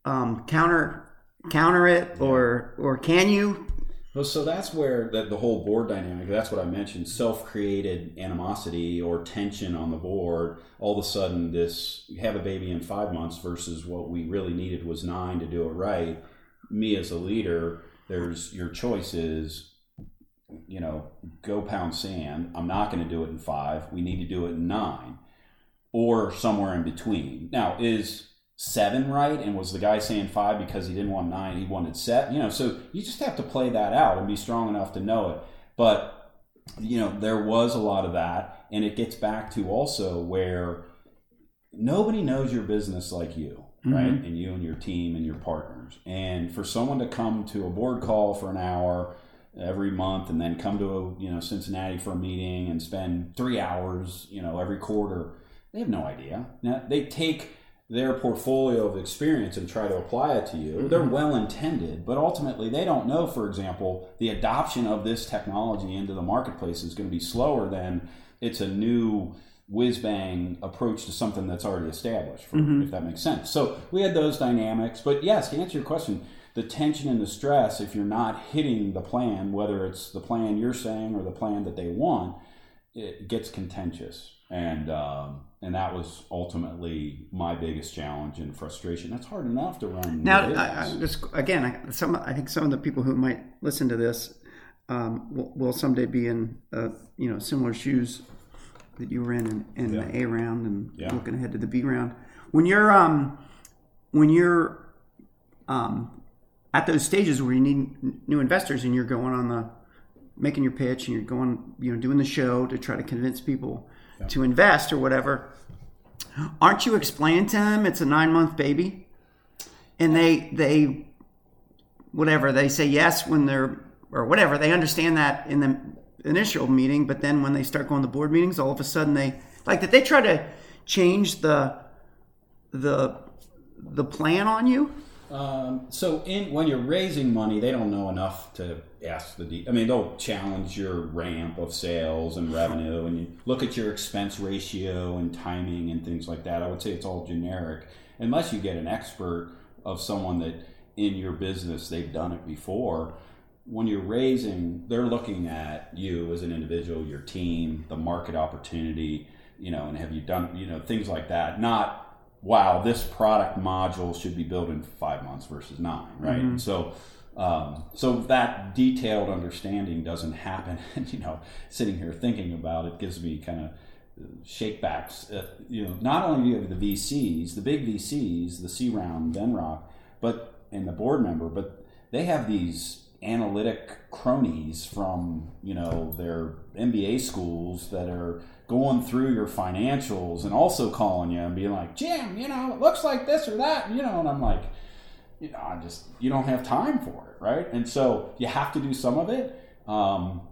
um counter counter it or or can you Well, so that's where the, the whole board dynamic, that's what I mentioned, self-created animosity or tension on the board. All of a sudden, this have a baby in five months versus what we really needed was nine to do it right. Me as a leader, there's your choice is, you know, go pound sand. I'm not going to do it in five. We need to do it in nine or somewhere in between. Now, is seven right? And was the guy saying five because he didn't want nine? He wanted set. You know, so you just have to play that out and be strong enough to know it. But you know, there was a lot of that, and it gets back to also where nobody knows your business like you. Mm-hmm. Right, and you and your team and your partners, and for someone to come to a board call for an hour every month, and then come to a, you know Cincinnati for a meeting and spend three hours, you know, every quarter, they have no idea. Now, they take their portfolio of experience and try to apply it to you. Mm-hmm. They're well intended, but ultimately they don't know, for example, the adoption of this technology into the marketplace is going to be slower than it's a new whiz bang approach to something that's already established, for, mm-hmm. if that makes sense. So we had those dynamics. But yes, to answer your question, the tension and the stress, if you're not hitting the plan, whether it's the plan you're saying or the plan that they want, it gets contentious. And um, and that was ultimately my biggest challenge and frustration. That's hard enough to run. now I, I just again I, some I think some of the people who might listen to this um, will, will someday be in uh, you know similar shoes that you were in in, in Yeah. the A round and Yeah. looking ahead to the B round when you're um when you're um at those stages where you need new investors and you're going on the making your pitch and you're going you know doing the show to try to convince people to invest or whatever. Aren't you explaining to them it's a nine month baby? And they they whatever they say yes when they're or whatever. They understand that in the initial meeting but then when they start going to board meetings all of a sudden they like that they try to change the the the plan on you Um, so in when you're raising money, they don't know enough to ask the. De- I mean, they'll challenge your ramp of sales and revenue, and you look at your expense ratio and timing and things like that. I would say it's all generic, unless you get an expert of someone that in your business they've done it before. when you're raising, they're looking at you as an individual, your team, the market opportunity, you know, and have you done, you know, things like that. Not, wow, this product module should be built in five months versus nine, right? Mm-hmm. So, um, so that detailed understanding doesn't happen. *laughs* And you know, sitting here thinking about it gives me kind of shakebacks. Uh, you know, not only do you have the VCs, the big VCs, the C round, Venrock, but and the board member, but they have these analytic cronies from you know their MBA schools that are going through your financials and also calling you and being like, Jim, you know, it looks like this or that, you know, and I'm like, you know, I just you don't have time for it, right? And so you have to do some of it, um,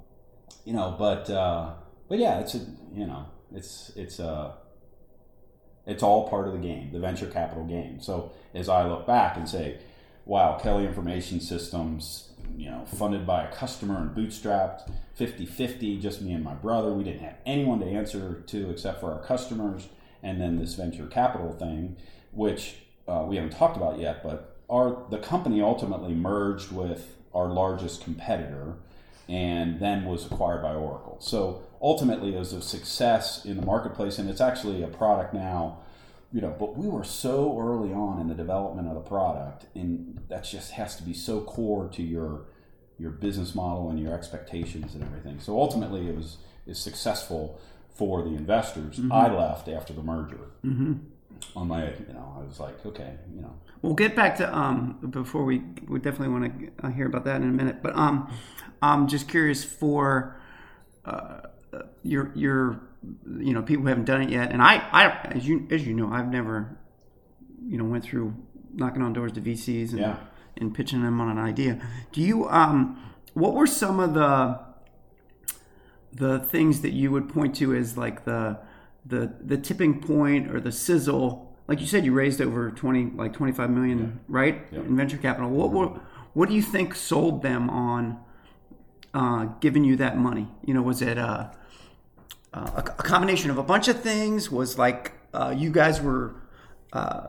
you know, but uh, but yeah, it's a you know, it's it's a uh, it's all part of the game, the venture capital game. So as I look back and say, wow, Kelly Information Systems, you know, funded by a customer and bootstrapped 50 50, just me and my brother. We didn't have anyone to answer to except for our customers. And then this venture capital thing, which uh, we haven't talked about yet, but our the company ultimately merged with our largest competitor and then was acquired by Oracle. So ultimately, it was a success in the marketplace, and it's actually a product now you know, but we were so early on in the development of the product, and that just has to be so core to your your business model and your expectations and everything. So ultimately, it was is successful for the investors. Mm-hmm. I left after the merger. Mm-hmm. On my, you know, I was like, okay, you know. We'll get back to um before we we definitely want to hear about that in a minute, but um, I'm just curious for uh, your your you know people who haven't done it yet and I, I as you as you know i've never you know went through knocking on doors to vcs and, yeah. and pitching them on an idea do you um what were some of the the things that you would point to as like the the the tipping point or the sizzle like you said you raised over 20 like 25 million yeah. right yeah. in venture capital what, what what do you think sold them on uh, giving you that money you know was it uh uh, a, a, combination of a bunch of things was like uh, you guys were uh,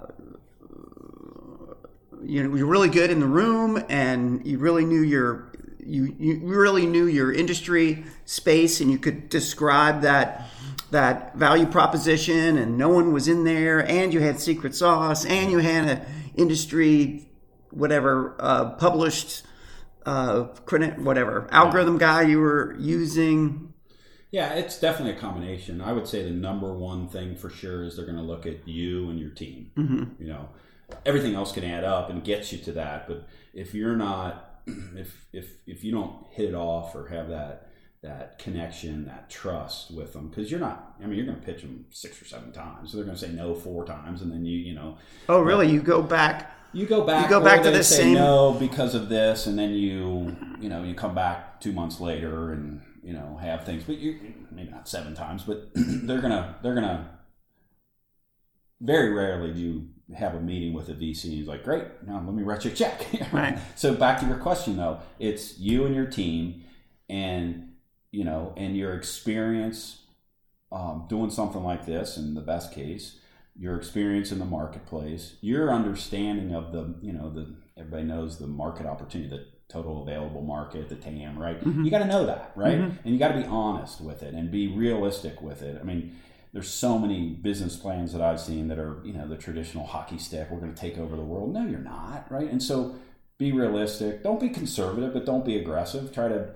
you know you're really good in the room and you really knew your you, you really knew your industry space and you could describe that that value proposition and no one was in there and you had secret sauce and you had an industry whatever uh, published uh, whatever algorithm guy you were using yeah, it's definitely a combination. I would say the number one thing for sure is they're going to look at you and your team. Mm-hmm. You know, everything else can add up and get you to that, but if you're not, *clears throat* if if if you don't hit it off or have that that connection, that trust with them, because you're not. I mean, you're going to pitch them six or seven times, so they're going to say no four times, and then you you know. Oh, really? you go back. You go back. You go back to the same. No, because of this, and then you you know you come back two months later and you know have things, but you maybe not seven times, but *clears throat* they're gonna they're gonna very rarely do you have a meeting with a VC and he's like, great, now let me write you a check. *laughs* right. So back to your question though, it's you and your team and you know, and your experience um, doing something like this in the best case, your experience in the marketplace, your understanding of the, you know, the everybody knows the market opportunity, that total available market, the TAM, right? Mm-hmm. You got to know that, right? Mm-hmm. And you got to be honest with it and be realistic with it. I mean, there's so many business plans that I've seen that are, you know, the traditional hockey stick, we're going to take over the world. No, you're not, right? And so be realistic. Don't be conservative, but don't be aggressive. Try to,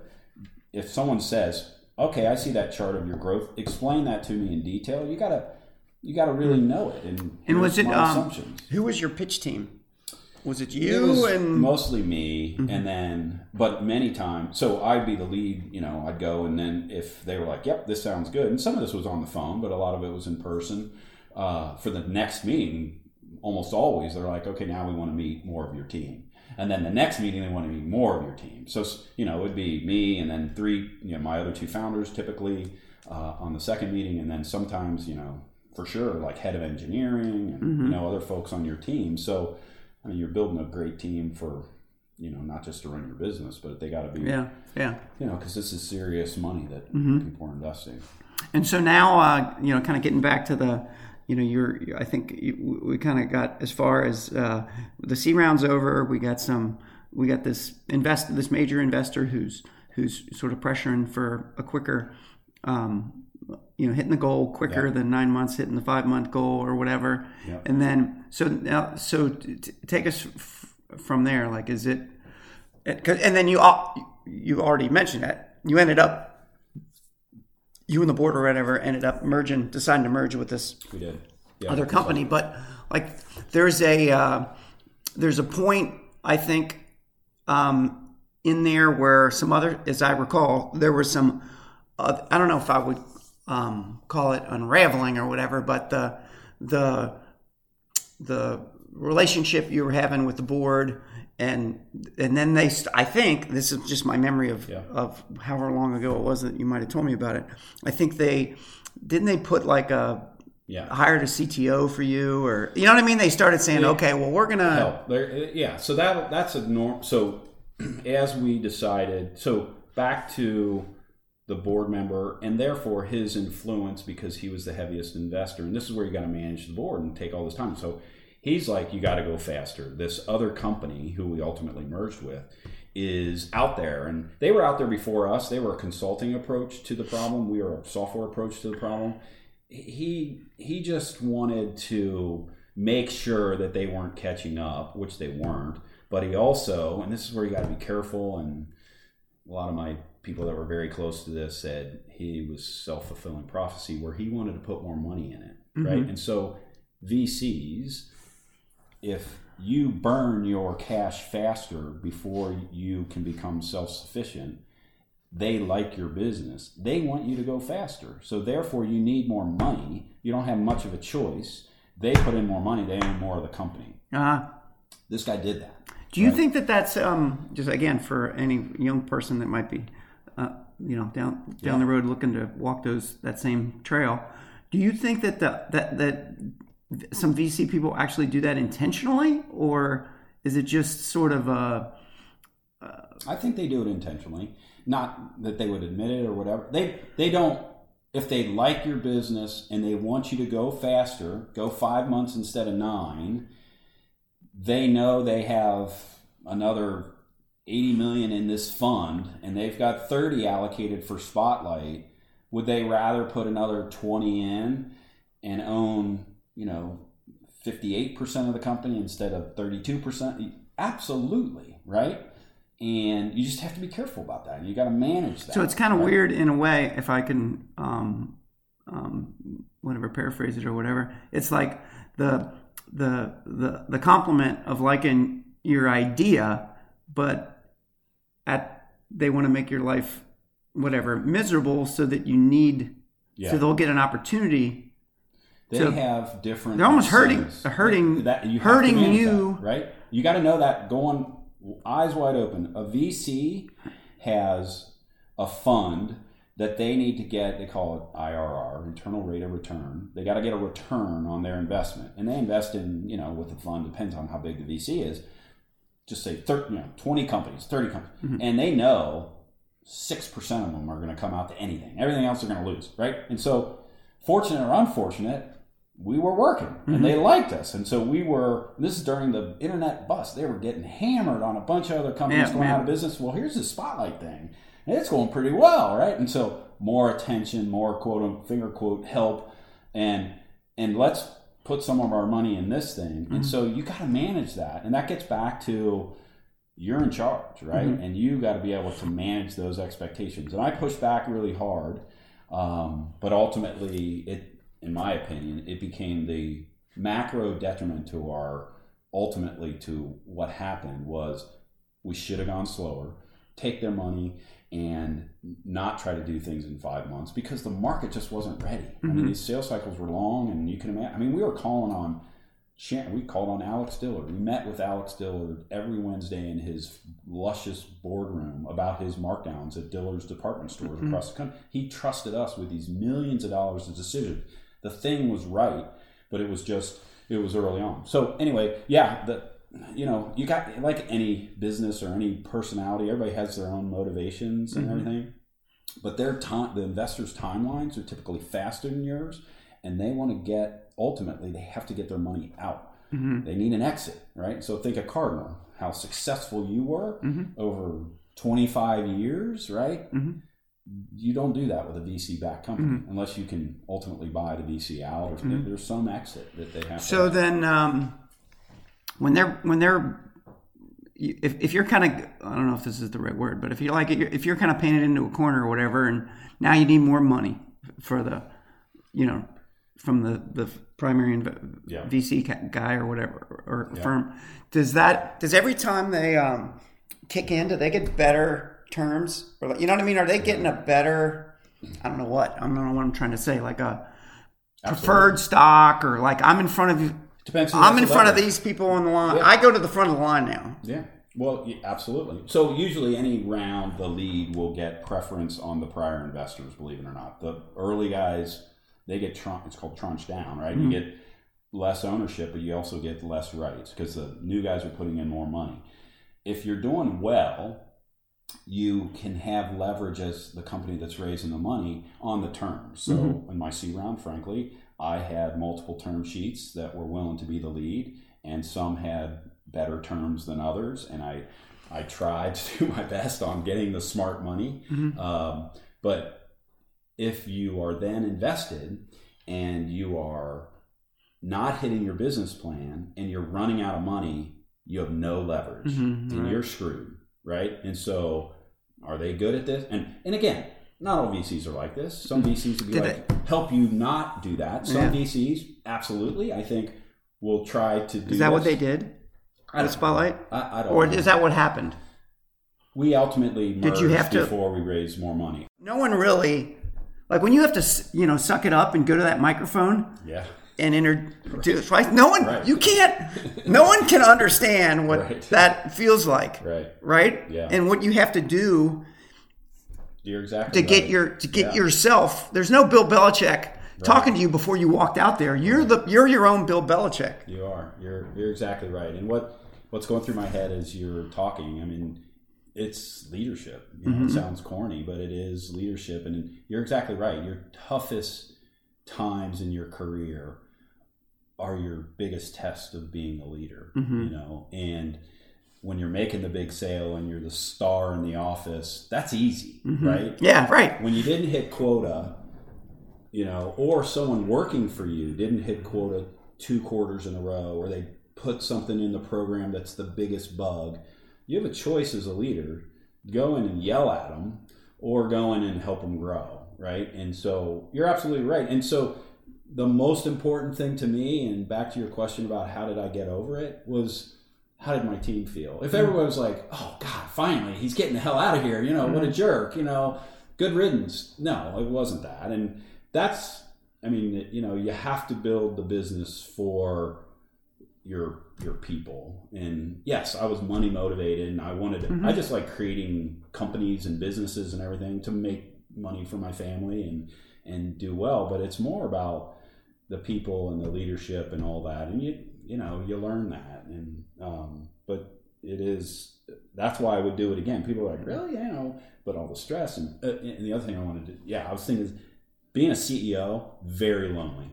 if someone says, okay, I see that chart of your growth, explain that to me in detail. You got to, you got to really know it. And, and was it, um, who was your pitch team? Was it you? It was and mostly me, mm-hmm. and then but many times. So I'd be the lead. You know, I'd go, and then if they were like, "Yep, this sounds good," and some of this was on the phone, but a lot of it was in person. Uh, for the next meeting, almost always they're like, "Okay, now we want to meet more of your team." And then the next meeting, they want to meet more of your team. So you know, it would be me, and then three, you know, my other two founders typically uh, on the second meeting, and then sometimes, you know, for sure, like head of engineering and mm-hmm. you know other folks on your team. So I mean, you're building a great team for, you know, not just to run your business, but they got to be, yeah, yeah, you know, because this is serious money that mm-hmm. people are investing. And so now, uh, you know, kind of getting back to the, you know, you're, I think you, we kind of got as far as uh, the C round's over. We got some we got this invest this major investor who's who's sort of pressuring for a quicker, um, you know, hitting the goal quicker Yeah. than nine months, hitting the five month goal or whatever. Yeah. And then so now so t- t- take us f- from there. Like, is it? And then you you already mentioned that you ended up. You and the board or whatever ended up merging, deciding to merge with this We did. Yeah. other company, but like there's a uh, there's a point I think um, in there where some other, as I recall, there was some. Uh, I don't know if I would um, call it unraveling or whatever, but the the the relationship you were having with the board and and then they st- I think this is just my memory of Yeah. of however long ago it was that you might have told me about it. I think they didn't they put like a Yeah. hired a CTO for you, or you know what I mean? They started saying, Yeah. "Okay, well, we're gonna." help. There, yeah. So that that's a norm. So *clears throat* as we decided, so back to the board member and therefore his influence because he was the heaviest investor, and this is where you got to manage the board and take all this time. So he's like, you got to go faster. This other company who we ultimately merged with is out there and they were out there before us they were a consulting approach to the problem we were a software approach to the problem he he just wanted to make sure that they weren't catching up, which they weren't. But he also, and this is where you got to be careful. And a lot of my people that were very close to this said he was self fulfilling prophecy, where he wanted to put more money in it, right? And so VCs, if you burn your cash faster before you can become self sufficient, they like your business. They want you to go faster. So therefore you need more money. You don't have much of a choice. They put in more money, they own more of the company. Uh, This guy did that. do you think that that's um, just again for any young person that might be, uh, you know, down down the road looking to walk those that same trail? Do you think that the, that that some VC people actually do that intentionally, or is it just sort of I think they do it intentionally. Not that they would admit it or whatever. They they don't if they like your business and they want you to go faster, go five months instead of nine, they know they have another 80 million in this fund and they've got 30 allocated for spotlight would they rather put another 20 in and own you know 58% of the company instead of 32% absolutely right and you just have to be careful about that and you got to manage that So it's kind of right? weird in a way, if I can, um, um, whatever, paraphrase it or whatever. It's like the the the the compliment of liking your idea, but at they want to make your life whatever miserable, so that you need, Yeah. so they'll get an opportunity. They So- have different. They're almost hurting- hurting- that you hurting you. that, right? You got to know that going eyes wide open. A VC has a fund that they need to get. They call it IRR, internal rate of return. They got to get a return on their investment, and they invest in you know with the fund depends on how big the VC is. Just say 30, you know, twenty companies, thirty companies, Mm-hmm. and they know six percent of them are going to come out to anything. Everything else they're going to lose, right? And so, fortunate or unfortunate, we were working and they liked us. And so we were, this is during the internet bust. They were getting hammered on a bunch of other companies Yeah, going man. out of business. Well, here's the spotlight thing. And it's going pretty well, right? And so more attention, more quote unquote finger quote help and and let's put some of our money in this thing. And so you got to manage that. And that gets back to you're in charge, right? And you got to be able to manage those expectations. And I pushed back really hard, um, but ultimately, it, in my opinion, it became the macro detriment to our ultimately to what happened was we should have gone slower, take their money, and not try to do things in five months because the market just wasn't ready. I mean, mm-hmm. these sales cycles were long, and you can imagine. I mean, we were calling on. We called on Alex Dillard. We met with Alex Dillard every Wednesday in his luscious boardroom about his markdowns at Dillard's department stores mm-hmm. across the country. He trusted us with these millions of dollars of decisions. The thing was right, but it was just it was early on. So anyway, yeah, the you know you got like any business or any personality, everybody has their own motivations and everything but their time the investors timelines are typically faster than yours and they want to get ultimately they have to get their money out they need an exit right so think of cardinal how successful you were Mm-hmm. over 25 years, right? You don't do that with a VC backed company Mm-hmm. unless you can ultimately buy the VC out or there's some exit that they have. So then, um, when they're when they're if, if you're kind of I don't know if this is the right word, but if you're like if you're kind of painted into a corner or whatever, and now you need more money for the, you know, from the the primary inv- Yeah. VC guy or whatever or firm, does that does every time they um, kick in, do they get better terms or like, you know what I mean? Are they getting a better? I don't know what I don't know what I'm trying to say, like a preferred stock or like I'm in front of you. Depends. I'm in front of these people on the line. I go to the front of the line now. Yeah. Well, yeah, absolutely. So usually, any round, the lead will get preference on the prior investors. Believe it or not, the early guys they get tran- it's called tranche down, right? You mm-hmm. get less ownership, but you also get less rights because the new guys are putting in more money. If you're doing well, you can have leverage as the company that's raising the money on the terms. So mm-hmm. in my C round, frankly, I had multiple term sheets that were willing to be the lead, and some had better terms than others. And I, I tried *laughs* to do my best on getting the smart money. Um, but if you are then invested and you are not hitting your business plan and you're running out of money, you have no leverage and you're screwed, right? And so, are they good at this? And and again, not all VCs are like this. Some mm-hmm. VCs will be Did like help you not do that. Some Yeah. VCs, absolutely, I think will try to do. Is that what this. they did? The don't spotlight. I, I don't. or know. is that what happened? we ultimately Did you have to- before we raised more money? No one really, like when you have to, you know, suck it up and go to that microphone Yeah. and introduce. Right? No one, Right. you can't. No one can understand what Right. that feels like. Right. Right. Yeah. And what you have to do You're exactly to get your to get Yeah. yourself. There's no Bill Belichick talking to you before you walked out there. You're the you're your own Bill Belichick. You are. You're you're exactly right. And what what's going through my head as you're talking, I mean, it's leadership. You know, Mm-hmm. It sounds corny, but it is leadership. And you're exactly right. Your toughest times in your career are your biggest test of being a leader. Mm-hmm. You know, and when you're making the big sale and you're the star in the office, that's easy, Mm-hmm. right? Yeah. Right. when you didn't hit quota, you know, or someone working for you didn't hit quota two quarters in a row, or they put something in the program that's the biggest bug, you have a choice as a leader go in and yell at them or go in and help them grow, right? And so you're absolutely right. And so the most important thing to me, and back to your question about how did I get over it, was how did my team feel? If hmm. everyone was like, "Oh God, finally, he's getting the hell out of here," you know, what a hmm. jerk, you know, good riddance. No, it wasn't that, and that's, I mean, you know, you have to build the business for your your people. And yes, I was money motivated, and I wanted, to, I just like creating companies and businesses and everything to make money for my family and and do well. But it's more about the people and the leadership and all that, and you you know you learn that, and um, but it is that's why I would do it again. People are like, really, you know, but all the stress and uh, and the other thing I wanted to, yeah, I was thinking is being a CEO very lonely.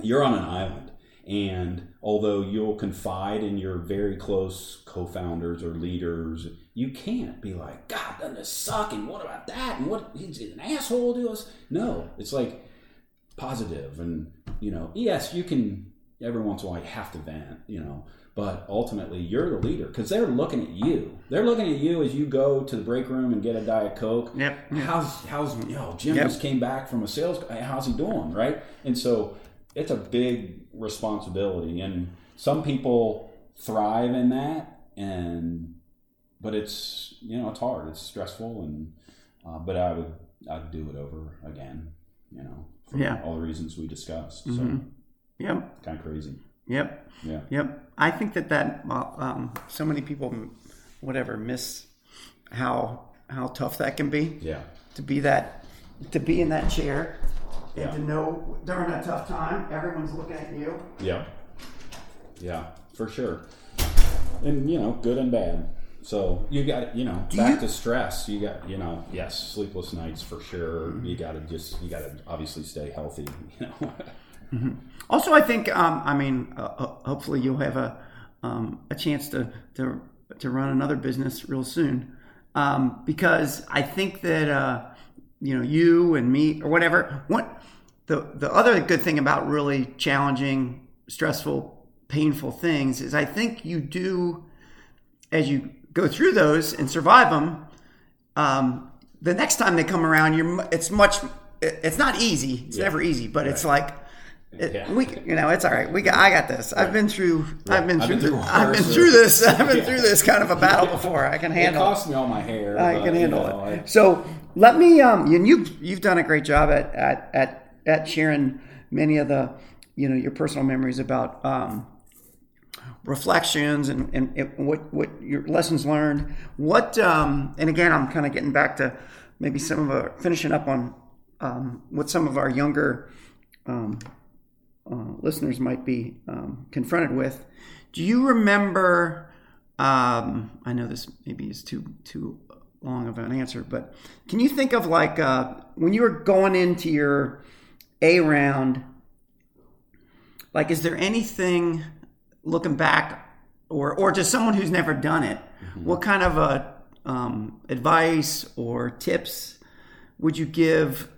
You're on an island, and although you'll confide in your very close co-founders or leaders, you can't be like, God, doesn't this suck? And what about that? And what he's an asshole to us? No, it's like positive and you know yes you can every once in a while you have to vent you know but ultimately you're the leader because they're looking at you they're looking at you as you go to the break room and get a diet coke Yep. how's how's you know jim Yep. just came back from a sales how's he doing right and so it's a big responsibility and some people thrive in that and but it's you know it's hard it's stressful and uh, but i would i'd do it over again you know for Yeah. all the reasons we discussed Mm-hmm. so Yep. kind of crazy Yep. yeah Yep. I think that that well, um, so many people, whatever, miss how how tough that can be yeah to be that to be in that chair and Yeah. to know during a tough time everyone's looking at you. yeah yeah for sure and you know good and bad so you got you know back you- to stress you got you know yes sleepless nights for sure you got to just you got to obviously stay healthy *laughs* you know Also, I think um, I mean, uh, uh, hopefully you'll have a um, a chance to to to run another business real soon um, because I think that uh, you know you and me or whatever. What the the other good thing about really challenging, stressful, painful things is I think you do as you go through those and survive them. Um, the next time they come around, you're it's much. It's not easy. It's never easy, but it's like. It, Yeah. We, you know, it's all right. We got, I got this. I've been through, I've been I've through, been through the- I've been through this. I've been *laughs* Yeah. through this kind of a battle before. I can handle. it. cost me all my hair. I but, can you handle know, it. I- So let me, um, and you've you've done a great job at at at, at sharing many of the, you know, your personal memories about um, reflections and, and it, what what your lessons learned. What um, and again, I'm kind of getting back to maybe some of our finishing up on um, what some of our younger um, uh, listeners might be um, confronted with. Do you remember? Um, I know this maybe is too too long of an answer, but can you think of like uh, when you were going into your A round? Like, is there anything looking back, or or just someone who's never done it? What kind of a um, advice or tips would you give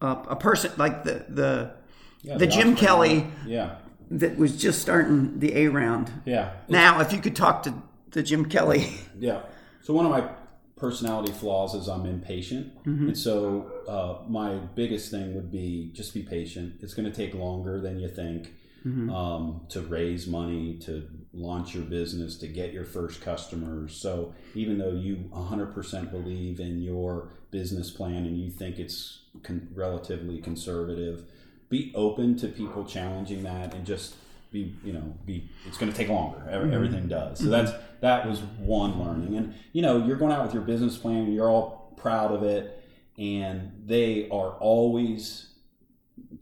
a, a person like the the yeah, the Jim. Kelly Yeah, that was just starting the A round? yeah. Now, if you could talk to the Jim Kelly, Yeah. So one of my personality flaws is I'm impatient, and so uh, my biggest thing would be just be patient. It's going to take longer than you think um, to raise money, to launch your business, to get your first customers. So even though you 100% believe in your business plan and you think it's con- relatively conservative, be open to people challenging that and just be you know be it's going to take longer. Ev- mm-hmm. everything does. So mm-hmm. that's that was one learning. And you know you're going out with your business plan you're all proud of it and they are always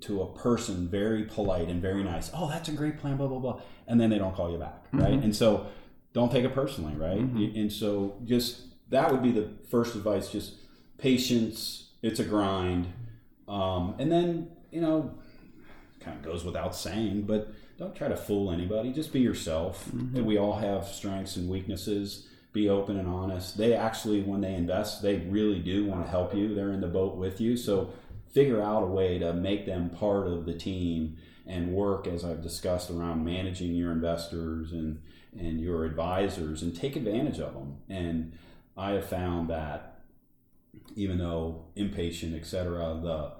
to a person very polite and very nice oh that's a great plan blah blah blah and then they don't call you back mm-hmm. right? And so don't take it personally right? And so just that would be the first advice just patience it's a grind um, and then you know kind of goes without saying, but don't try to fool anybody. Just be yourself. And we all have strengths and weaknesses. Be open and honest. They actually, when they invest, they really do want to help you. They're in the boat with you. So figure out a way to make them part of the team and work, as I've discussed, around managing your investors and, and your advisors and take advantage of them. And I have found that even though impatient, et cetera, the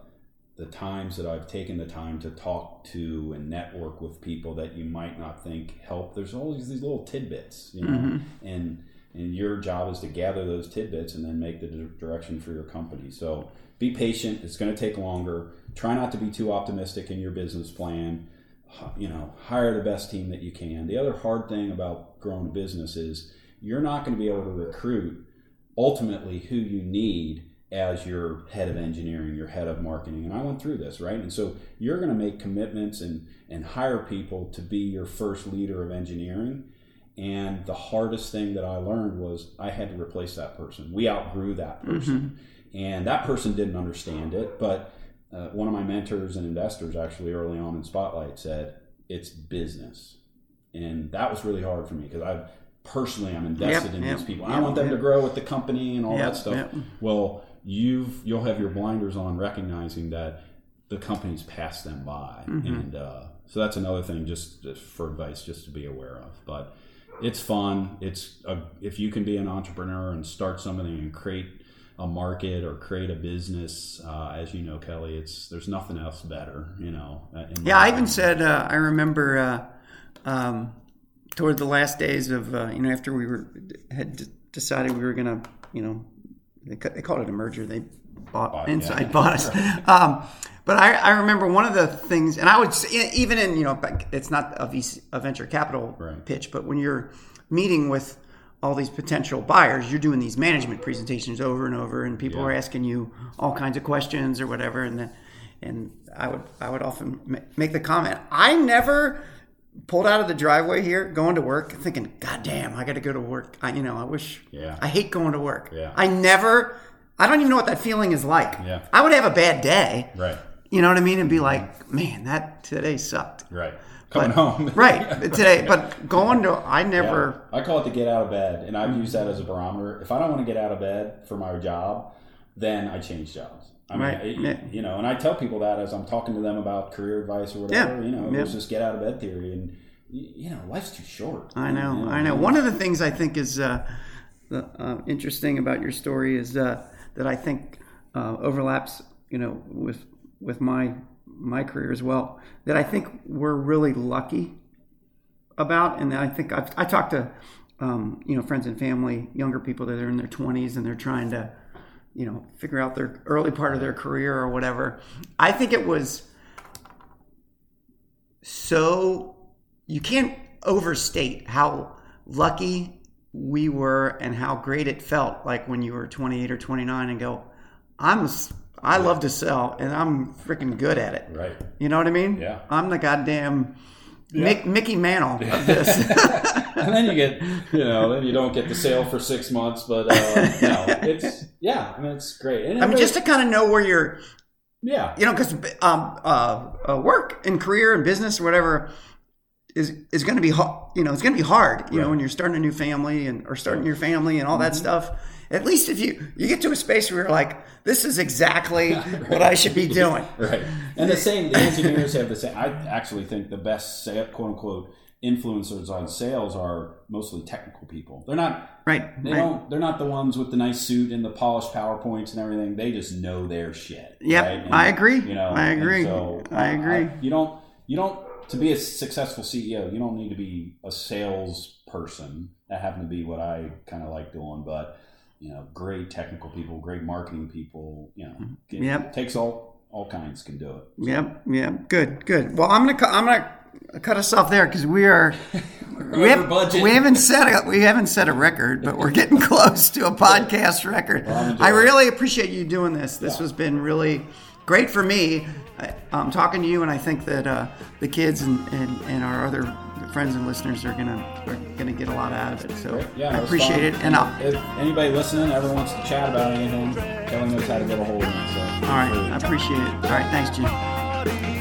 the times that I've taken the time to talk to and network with people that you might not think help, there's always these little tidbits, you know, mm-hmm. and and your job is to gather those tidbits and then make the direction for your company. So be patient. It's going to take longer. Try not to be too optimistic in your business plan. You know, hire the best team that you can. The other hard thing about growing a business is you're not going to be able to recruit ultimately who you need as your head of engineering, your head of marketing. And I went through this, right? And so you're going to make commitments and, and hire people to be your first leader of engineering. And the hardest thing that I learned was I had to replace that person. We outgrew that person. And that person didn't understand it. But uh, one of my mentors and investors, actually, early on in Spotlight, said, It's business. And that was really hard for me because I personally I'm invested Yep, in yep, these people. yep, I want them to grow with the company and all that stuff. Well, you've you'll have your blinders on, recognizing that the company's passed them by, Mm-hmm. and uh, so that's another thing just just for advice, just to be aware of. But it's fun. It's a, if you can be an entrepreneur and start something and create a market or create a business, uh, as you know, Kelly, it's there's nothing else better. You know. uh, Yeah, I even said uh, I remember uh, um, toward the last days of uh, you know after we were had decided we were gonna you know they, they called it a merger they bought Bought, yeah. inside bought us. Um, but I, I remember one of the things, and I would say, even in you know it's not a, VC, a venture capital Right. pitch, but when you're meeting with all these potential buyers, you're doing these management presentations over and over, and people Yeah. are asking you all kinds of questions or whatever, and then and I would I would often make the comment, I never pulled out of the driveway here going to work thinking, God damn, I got to go to work. I, you know, I wish, Yeah. I hate going to work. Yeah. I never, I don't even know what that feeling is like. Yeah. I would have a bad day, right, you know what I mean, and be like, man, that today sucked. right. coming but- home. *laughs* right *laughs* today. But going to, I never. Yeah. I call it the get out of bed, and I've used that as a barometer. If I don't want to get out of bed for my job, then I change jobs. I mean, Right. Yeah. you know, and I tell people that as I'm talking to them about career advice or whatever. Yeah. You know, it was just get out of bed theory, and you know, life's too short. I know, You I know. One of the things I think is uh, the, uh, interesting about your story is uh, that I think uh, overlaps, you know, with with my my career as well. That I think we're really lucky about, and I think I've, I talk to um, you know friends and family, younger people that are in their twenties and they're trying to you know figure out their early part of their career or whatever. I think it was so you can't overstate how lucky we were and how great it felt like when you were 28 or 29 and go i'm I love to sell and i'm freaking good at it Right. you know what i mean Yeah. i'm the goddamn Mick, mickey mantle of this *laughs* *laughs* and then you get, you know, then you don't get the sale for six months, but uh, no, *laughs* it's yeah. I mean, it's great. And i mean just to kind of know where you're yeah, you know because um, uh, uh, work and career and business or whatever is is going to be hard you know it's going to be hard you know when you're starting a new family and or starting your family and all that mm-hmm. stuff at least if you you get to a space where you're like this is exactly *laughs* what i should be doing *laughs* right. And the same, the engineers have the same. I actually think the best, quote unquote, influencers on sales are mostly technical people. They're not. right They right don't. They're not the ones with the nice suit and the polished powerpoints and everything. They just know their shit. Yep, right? I agree. You know, I agree. so I agree. you don't. You don't. To be a successful CEO, you don't need to be a sales person. That happened to be what I kind of like doing, but you know, great technical people, great marketing people. You know, it Mm-hmm. Yep. takes all all kinds can do it. yep yep good good well i'm gonna cu- i'm gonna cut us off there because we are *laughs* we, have, budget. we haven't set a we haven't set a record but we're getting *laughs* close to a podcast record I'm i really appreciate you doing this this has been really great for me I, i'm talking to you and i think that uh, the kids and, and, and our other friends and listeners are gonna are gonna get a lot out of it so Great. Yeah, i appreciate fun. it and i'll if anybody listening ever wants to chat about anything, Kelly knows how to get a hold of me. So all right i appreciate it all right thanks jim